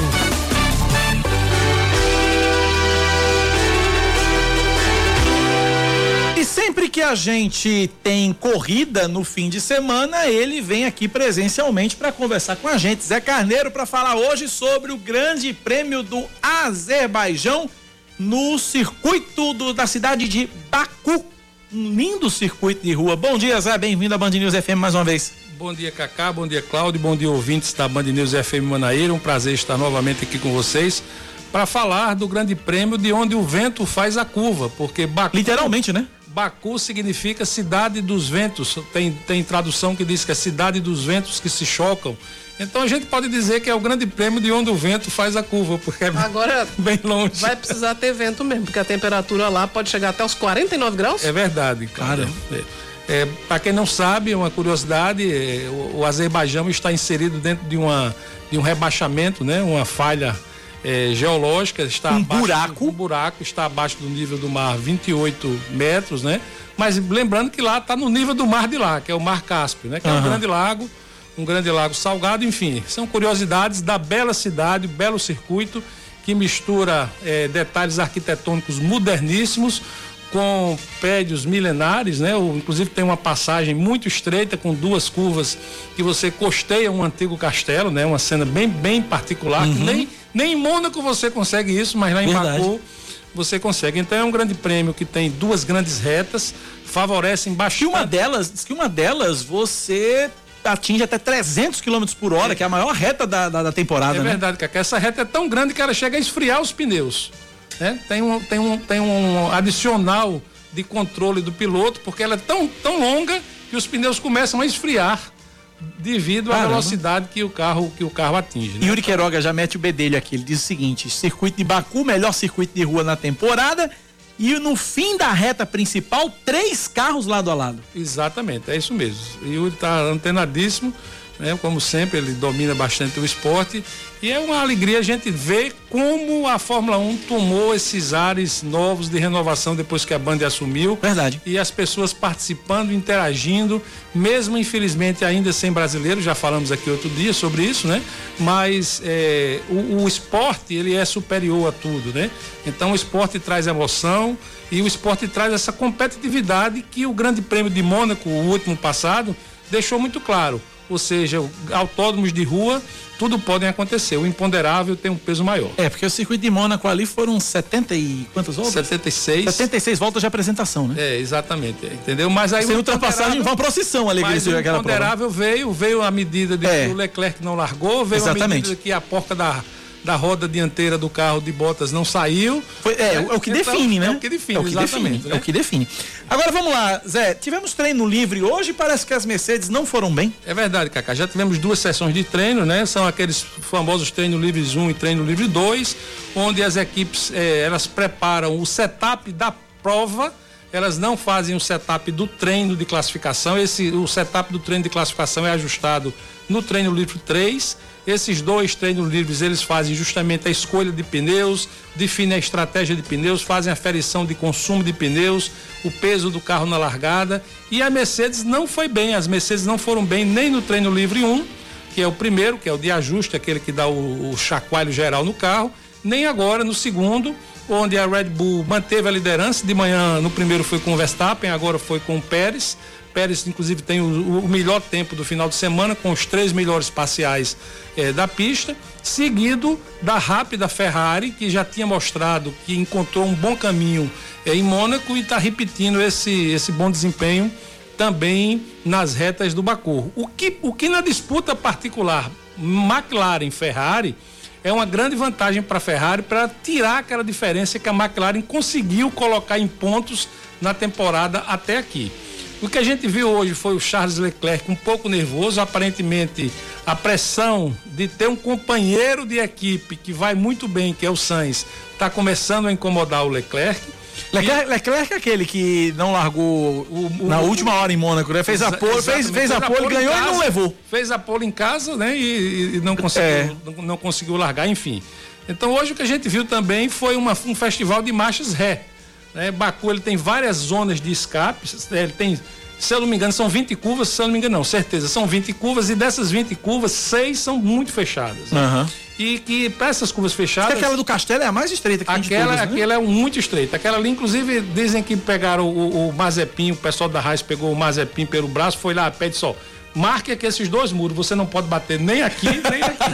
E sempre que a gente tem corrida no fim de semana, ele vem aqui presencialmente para conversar com a gente. Zé Carneiro para falar hoje sobre o Grande Prêmio do Azerbaijão no circuito do- da cidade de Baku. Um lindo circuito de rua. Bom dia, Zé. Bem-vindo à Band News FM mais uma vez. Bom dia, Cacá. Bom dia, Cláudio. Bom dia, ouvintes da Band News FM Manaíra. Um prazer estar novamente aqui com vocês para falar do Grande Prêmio de onde o vento faz a curva, porque Baku. Literalmente, né? Baku significa cidade dos ventos. Tem, tem tradução que diz que é cidade dos ventos que se chocam. Então a gente pode dizer que é o Grande Prêmio de onde o vento faz a curva, porque é Agora bem longe. vai precisar ter vento mesmo, porque a temperatura lá pode chegar até os 49 graus. É verdade, cara. É, é, Para quem não sabe, uma curiosidade, é, o, o Azerbaijão está inserido dentro de, uma, de um rebaixamento, né? Uma falha é, geológica, está Um abaixo, buraco. um buraco, está abaixo do nível do mar 28 metros, né? Mas lembrando que lá está no nível do mar de lá, que é o Mar Cáspio, né? Que é um grande lago, um grande lago salgado, enfim, são curiosidades da bela cidade, belo circuito que mistura eh, detalhes arquitetônicos moderníssimos com prédios milenares, né? Inclusive tem uma passagem muito estreita com duas curvas que você costeia um antigo castelo, né? Uma cena bem bem particular que Uhum. nem nem em Mônaco você consegue isso, mas lá em Verdade. Você consegue. Então é um grande prêmio que tem duas grandes retas, favorecem bastante. E uma delas, diz que uma delas você atinge até 300 km por hora, que é a maior reta da, da, da temporada, É né? verdade, Cacá. Essa reta é tão grande que ela chega a esfriar os pneus. Né? Tem, um, tem, um, tem um adicional de controle do piloto, porque ela é tão, tão longa que os pneus começam a esfriar devido à Caramba. velocidade que o carro, que o carro atinge. né? Yuri Queiroga já mete o bedelho aqui. Ele diz o seguinte: circuito de Baku, melhor circuito de rua na temporada. E no fim da reta principal, três carros lado a lado. Exatamente, é isso mesmo. E Yuri está antenadíssimo, né? Como sempre, ele domina bastante o esporte. E é uma alegria a gente ver como a Fórmula 1 tomou esses ares novos de renovação depois que a Band assumiu. Verdade. E as pessoas participando, interagindo, mesmo infelizmente ainda sem brasileiro, já falamos aqui outro dia sobre isso, né? Mas é, o, o esporte, ele é superior a tudo, né? Então o esporte traz emoção e o esporte traz essa competitividade que o Grande Prêmio de Mônaco, o último passado, deixou muito claro. Ou seja, autódromos de rua, tudo podem acontecer. O imponderável tem um peso maior. É, porque o circuito de Mônaco ali foram 70 e quantas voltas? 76. 76 voltas de apresentação, né? É, exatamente. Entendeu? Mas aí Sem ultrapassagem, uma procissão ali que Mas eles o prova. imponderável veio, veio a medida de É. que o Leclerc não largou, veio a Exatamente. medida que a porca da, da roda dianteira do carro de Bottas não saiu. Foi- é, é o que define, né? É o que define, É o que exatamente. define, é o que define. Agora vamos lá, Zé. Tivemos treino livre hoje, parece que as Mercedes não foram bem. É verdade, Cacá. Já tivemos duas sessões de treino, né? São aqueles famosos treino livres 1 e treino livre 2, onde as equipes eh, elas preparam o setup da prova. Elas não fazem o setup do treino de classificação. Esse, o setup do treino de classificação é ajustado no treino livre 3. Esses dois treinos livres eles fazem justamente a escolha de pneus, definem a estratégia de pneus, fazem a ferição de consumo de pneus, o peso do carro na largada. E a Mercedes não foi bem, as Mercedes não foram bem nem no treino livre 1, que é o primeiro, que é o de ajuste, aquele que dá o, o chacoalho geral no carro, nem agora no segundo, onde a Red Bull manteve a liderança. De manhã, no primeiro foi com o Verstappen, agora foi com o Pérez. Pérez, inclusive, tem o, o melhor tempo do final de semana, com os três melhores parciais eh, da pista, seguido da rápida Ferrari, que já tinha mostrado que encontrou um bom caminho eh, em Mônaco e está repetindo esse, esse bom desempenho também nas retas do Baku. O que, o que na disputa particular McLaren-Ferrari é uma grande vantagem para a Ferrari para tirar aquela diferença que a McLaren conseguiu colocar em pontos na temporada até aqui. O que a gente viu hoje foi o Charles Leclerc um pouco nervoso, aparentemente a pressão de ter um companheiro de equipe que vai muito bem, que é o Sainz, está começando a incomodar o Leclerc. Leclerc, Leclerc é aquele que não largou na o- última hora em Mônaco, né? Fez a pole, fez, fez a pole, ganhou e não casa, levou. Fez a pole em casa, né? E, e não, conseguiu, É. não, não conseguiu largar, enfim. Então hoje o que a gente viu também foi uma- um festival de marchas ré. Né? Baku ele tem várias zonas de escape, ele tem, se eu não me engano, são 20 curvas, se eu não me engano, não, certeza, são 20 curvas e dessas 20 curvas, seis são muito fechadas. né? Aham. E que para essas curvas fechadas. que aquela do Castelo é a mais estreita que Aquela, todas, né? aquela é muito estreita. Aquela ali, inclusive, dizem que pegaram o, o Mazepin, o pessoal da Raiz pegou o Mazepin pelo braço, foi lá, pede só. Marque aqui esses dois muros, você não pode bater nem aqui, nem aqui.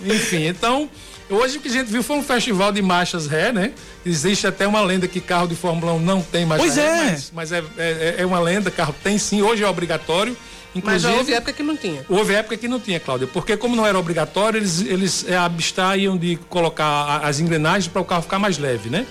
Enfim, então, hoje o que a gente viu foi um festival de marchas ré, né? Existe até uma lenda que carro de Fórmula 1 não tem marcha Pois ré, é. mas, mas é, é, é uma lenda, carro tem sim, hoje é obrigatório. Mas já Inclusive, houve época que não tinha. Houve época que não tinha, Cláudia, porque como não era obrigatório, eles, eles é, abstraíam de colocar a- as engrenagens para o carro ficar mais leve, né?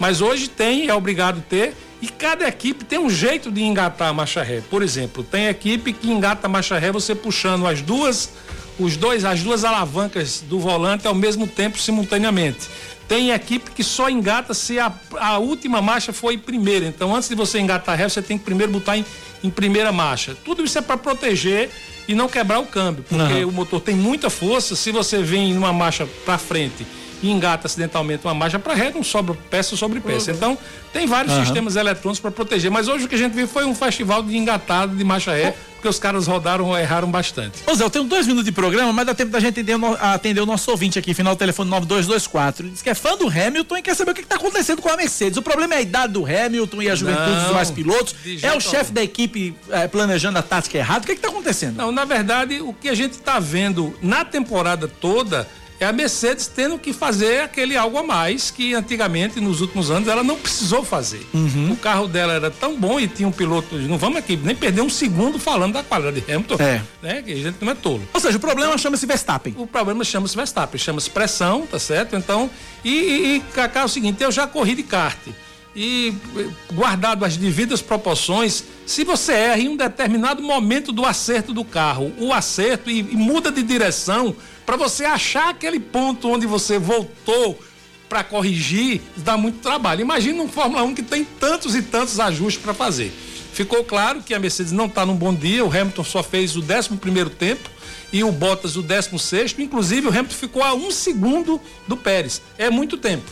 Mas hoje tem, é obrigado ter, e cada equipe tem um jeito de engatar a marcha ré. Por exemplo, tem equipe que engata a marcha ré você puxando as duas, os dois, as duas alavancas do volante ao mesmo tempo, simultaneamente. Tem equipe que só engata se a, a última marcha foi primeira. Então, antes de você engatar a ré, você tem que primeiro botar em, em primeira marcha. Tudo isso é para proteger e não quebrar o câmbio, porque Aham. o motor tem muita força. Se você vem numa marcha para frente e engata acidentalmente uma marcha para ré, não sobra peça sobre peça. Então, tem vários Aham. sistemas eletrônicos para proteger. Mas hoje o que a gente viu foi um festival de engatado de marcha ré, porque os caras rodaram, erraram bastante. Ô Zé, eu tenho dois minutos de programa, mas dá tempo da gente atender atender o nosso ouvinte aqui, final do telefone 9224. Ele diz que é fã do Hamilton e quer saber o que está acontecendo com a Mercedes. O problema é a idade do Hamilton e a juventude dos demais pilotos. É o chefe da equipe eh, planejando a tática errada. O que está acontecendo? Não, na verdade, o que a gente está vendo na temporada toda é a Mercedes tendo que fazer aquele algo a mais que antigamente, nos últimos anos, ela não precisou fazer. Uhum. O carro dela era tão bom e tinha um piloto. Não vamos aqui nem perder um segundo falando da qualidade de Hamilton. É. Né? Que a gente não é tolo. Ou seja, o problema chama-se Verstappen. O problema chama-se Verstappen, chama-se pressão, tá certo? Então, e, e, e Cacá, é o seguinte, eu já corri de kart. E eh, guardado as devidas proporções, se você erra em um determinado momento do acerto do carro, o acerto e, e muda de direção, para você achar aquele ponto onde você voltou para corrigir, dá muito trabalho. Imagina um Fórmula 1 que tem tantos e tantos ajustes para fazer. Ficou claro que a Mercedes não está num bom dia, o Hamilton só fez o 11 primeiro tempo e o Bottas o 16 inclusive o Hamilton ficou a um segundo do Pérez. É muito tempo.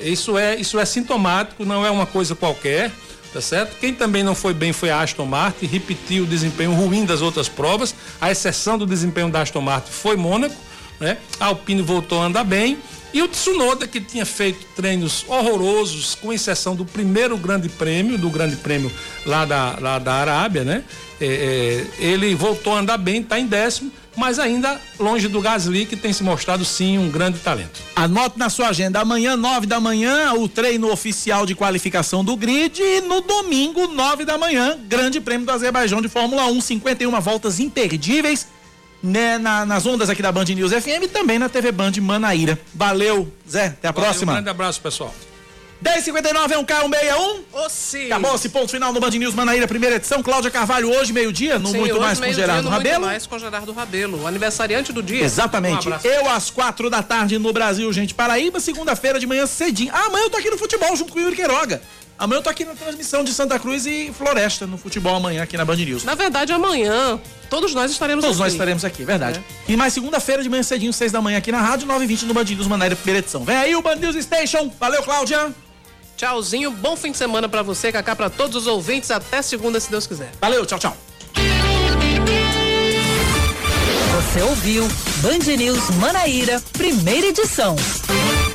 Isso é, isso é sintomático, não é uma coisa qualquer, tá certo? Quem também não foi bem foi a Aston Martin, repetiu o desempenho ruim das outras provas, a exceção do desempenho da Aston Martin foi Mônaco, né? A Alpine voltou a andar bem e o Tsunoda que tinha feito treinos horrorosos, com exceção do primeiro grande prêmio, do grande prêmio lá da, lá da Arábia, né? É, é, ele voltou a andar bem, está em décimo, mas ainda longe do Gasly, que tem se mostrado sim um grande talento. Anote na sua agenda, amanhã, nove da manhã, o treino oficial de qualificação do grid e no domingo, nove da manhã, grande prêmio do Azerbaijão de Fórmula 1, 51 voltas imperdíveis. Né, na- nas ondas aqui da Band News FM e também na TV Band Manaíra. Valeu, Zé. Até a Valeu, próxima. Um grande abraço, pessoal. 10h59 é um K161. Ô, sim. Acabou esse ponto final no Band News Manaíra, primeira edição. Cláudia Carvalho, hoje, meio-dia, no Sim, Muito hoje, Mais com Gerardo no Muito Rabelo. Mais com Gerardo Rabelo, o aniversariante do dia. Exatamente. Um eu às quatro da tarde no Brasil, gente. Paraíba, segunda-feira de manhã cedinho. Ah, amanhã eu tô aqui no futebol junto com o Yuri Queiroga. Amanhã eu tô aqui na transmissão de Santa Cruz e Floresta no futebol amanhã aqui na Band News. Na verdade, amanhã, todos nós estaremos Todos aqui. nós estaremos aqui, verdade. E mais segunda-feira de manhã cedinho, seis da manhã aqui na rádio, 9h20 no Band News Manaíra, primeira edição. Vem aí o Band News Station. Valeu, Cláudia. Tchauzinho, bom fim de semana pra você, Cacá, pra todos os ouvintes. Até segunda, se Deus quiser. Valeu, tchau, tchau. Você ouviu Band News Manaíra, primeira edição.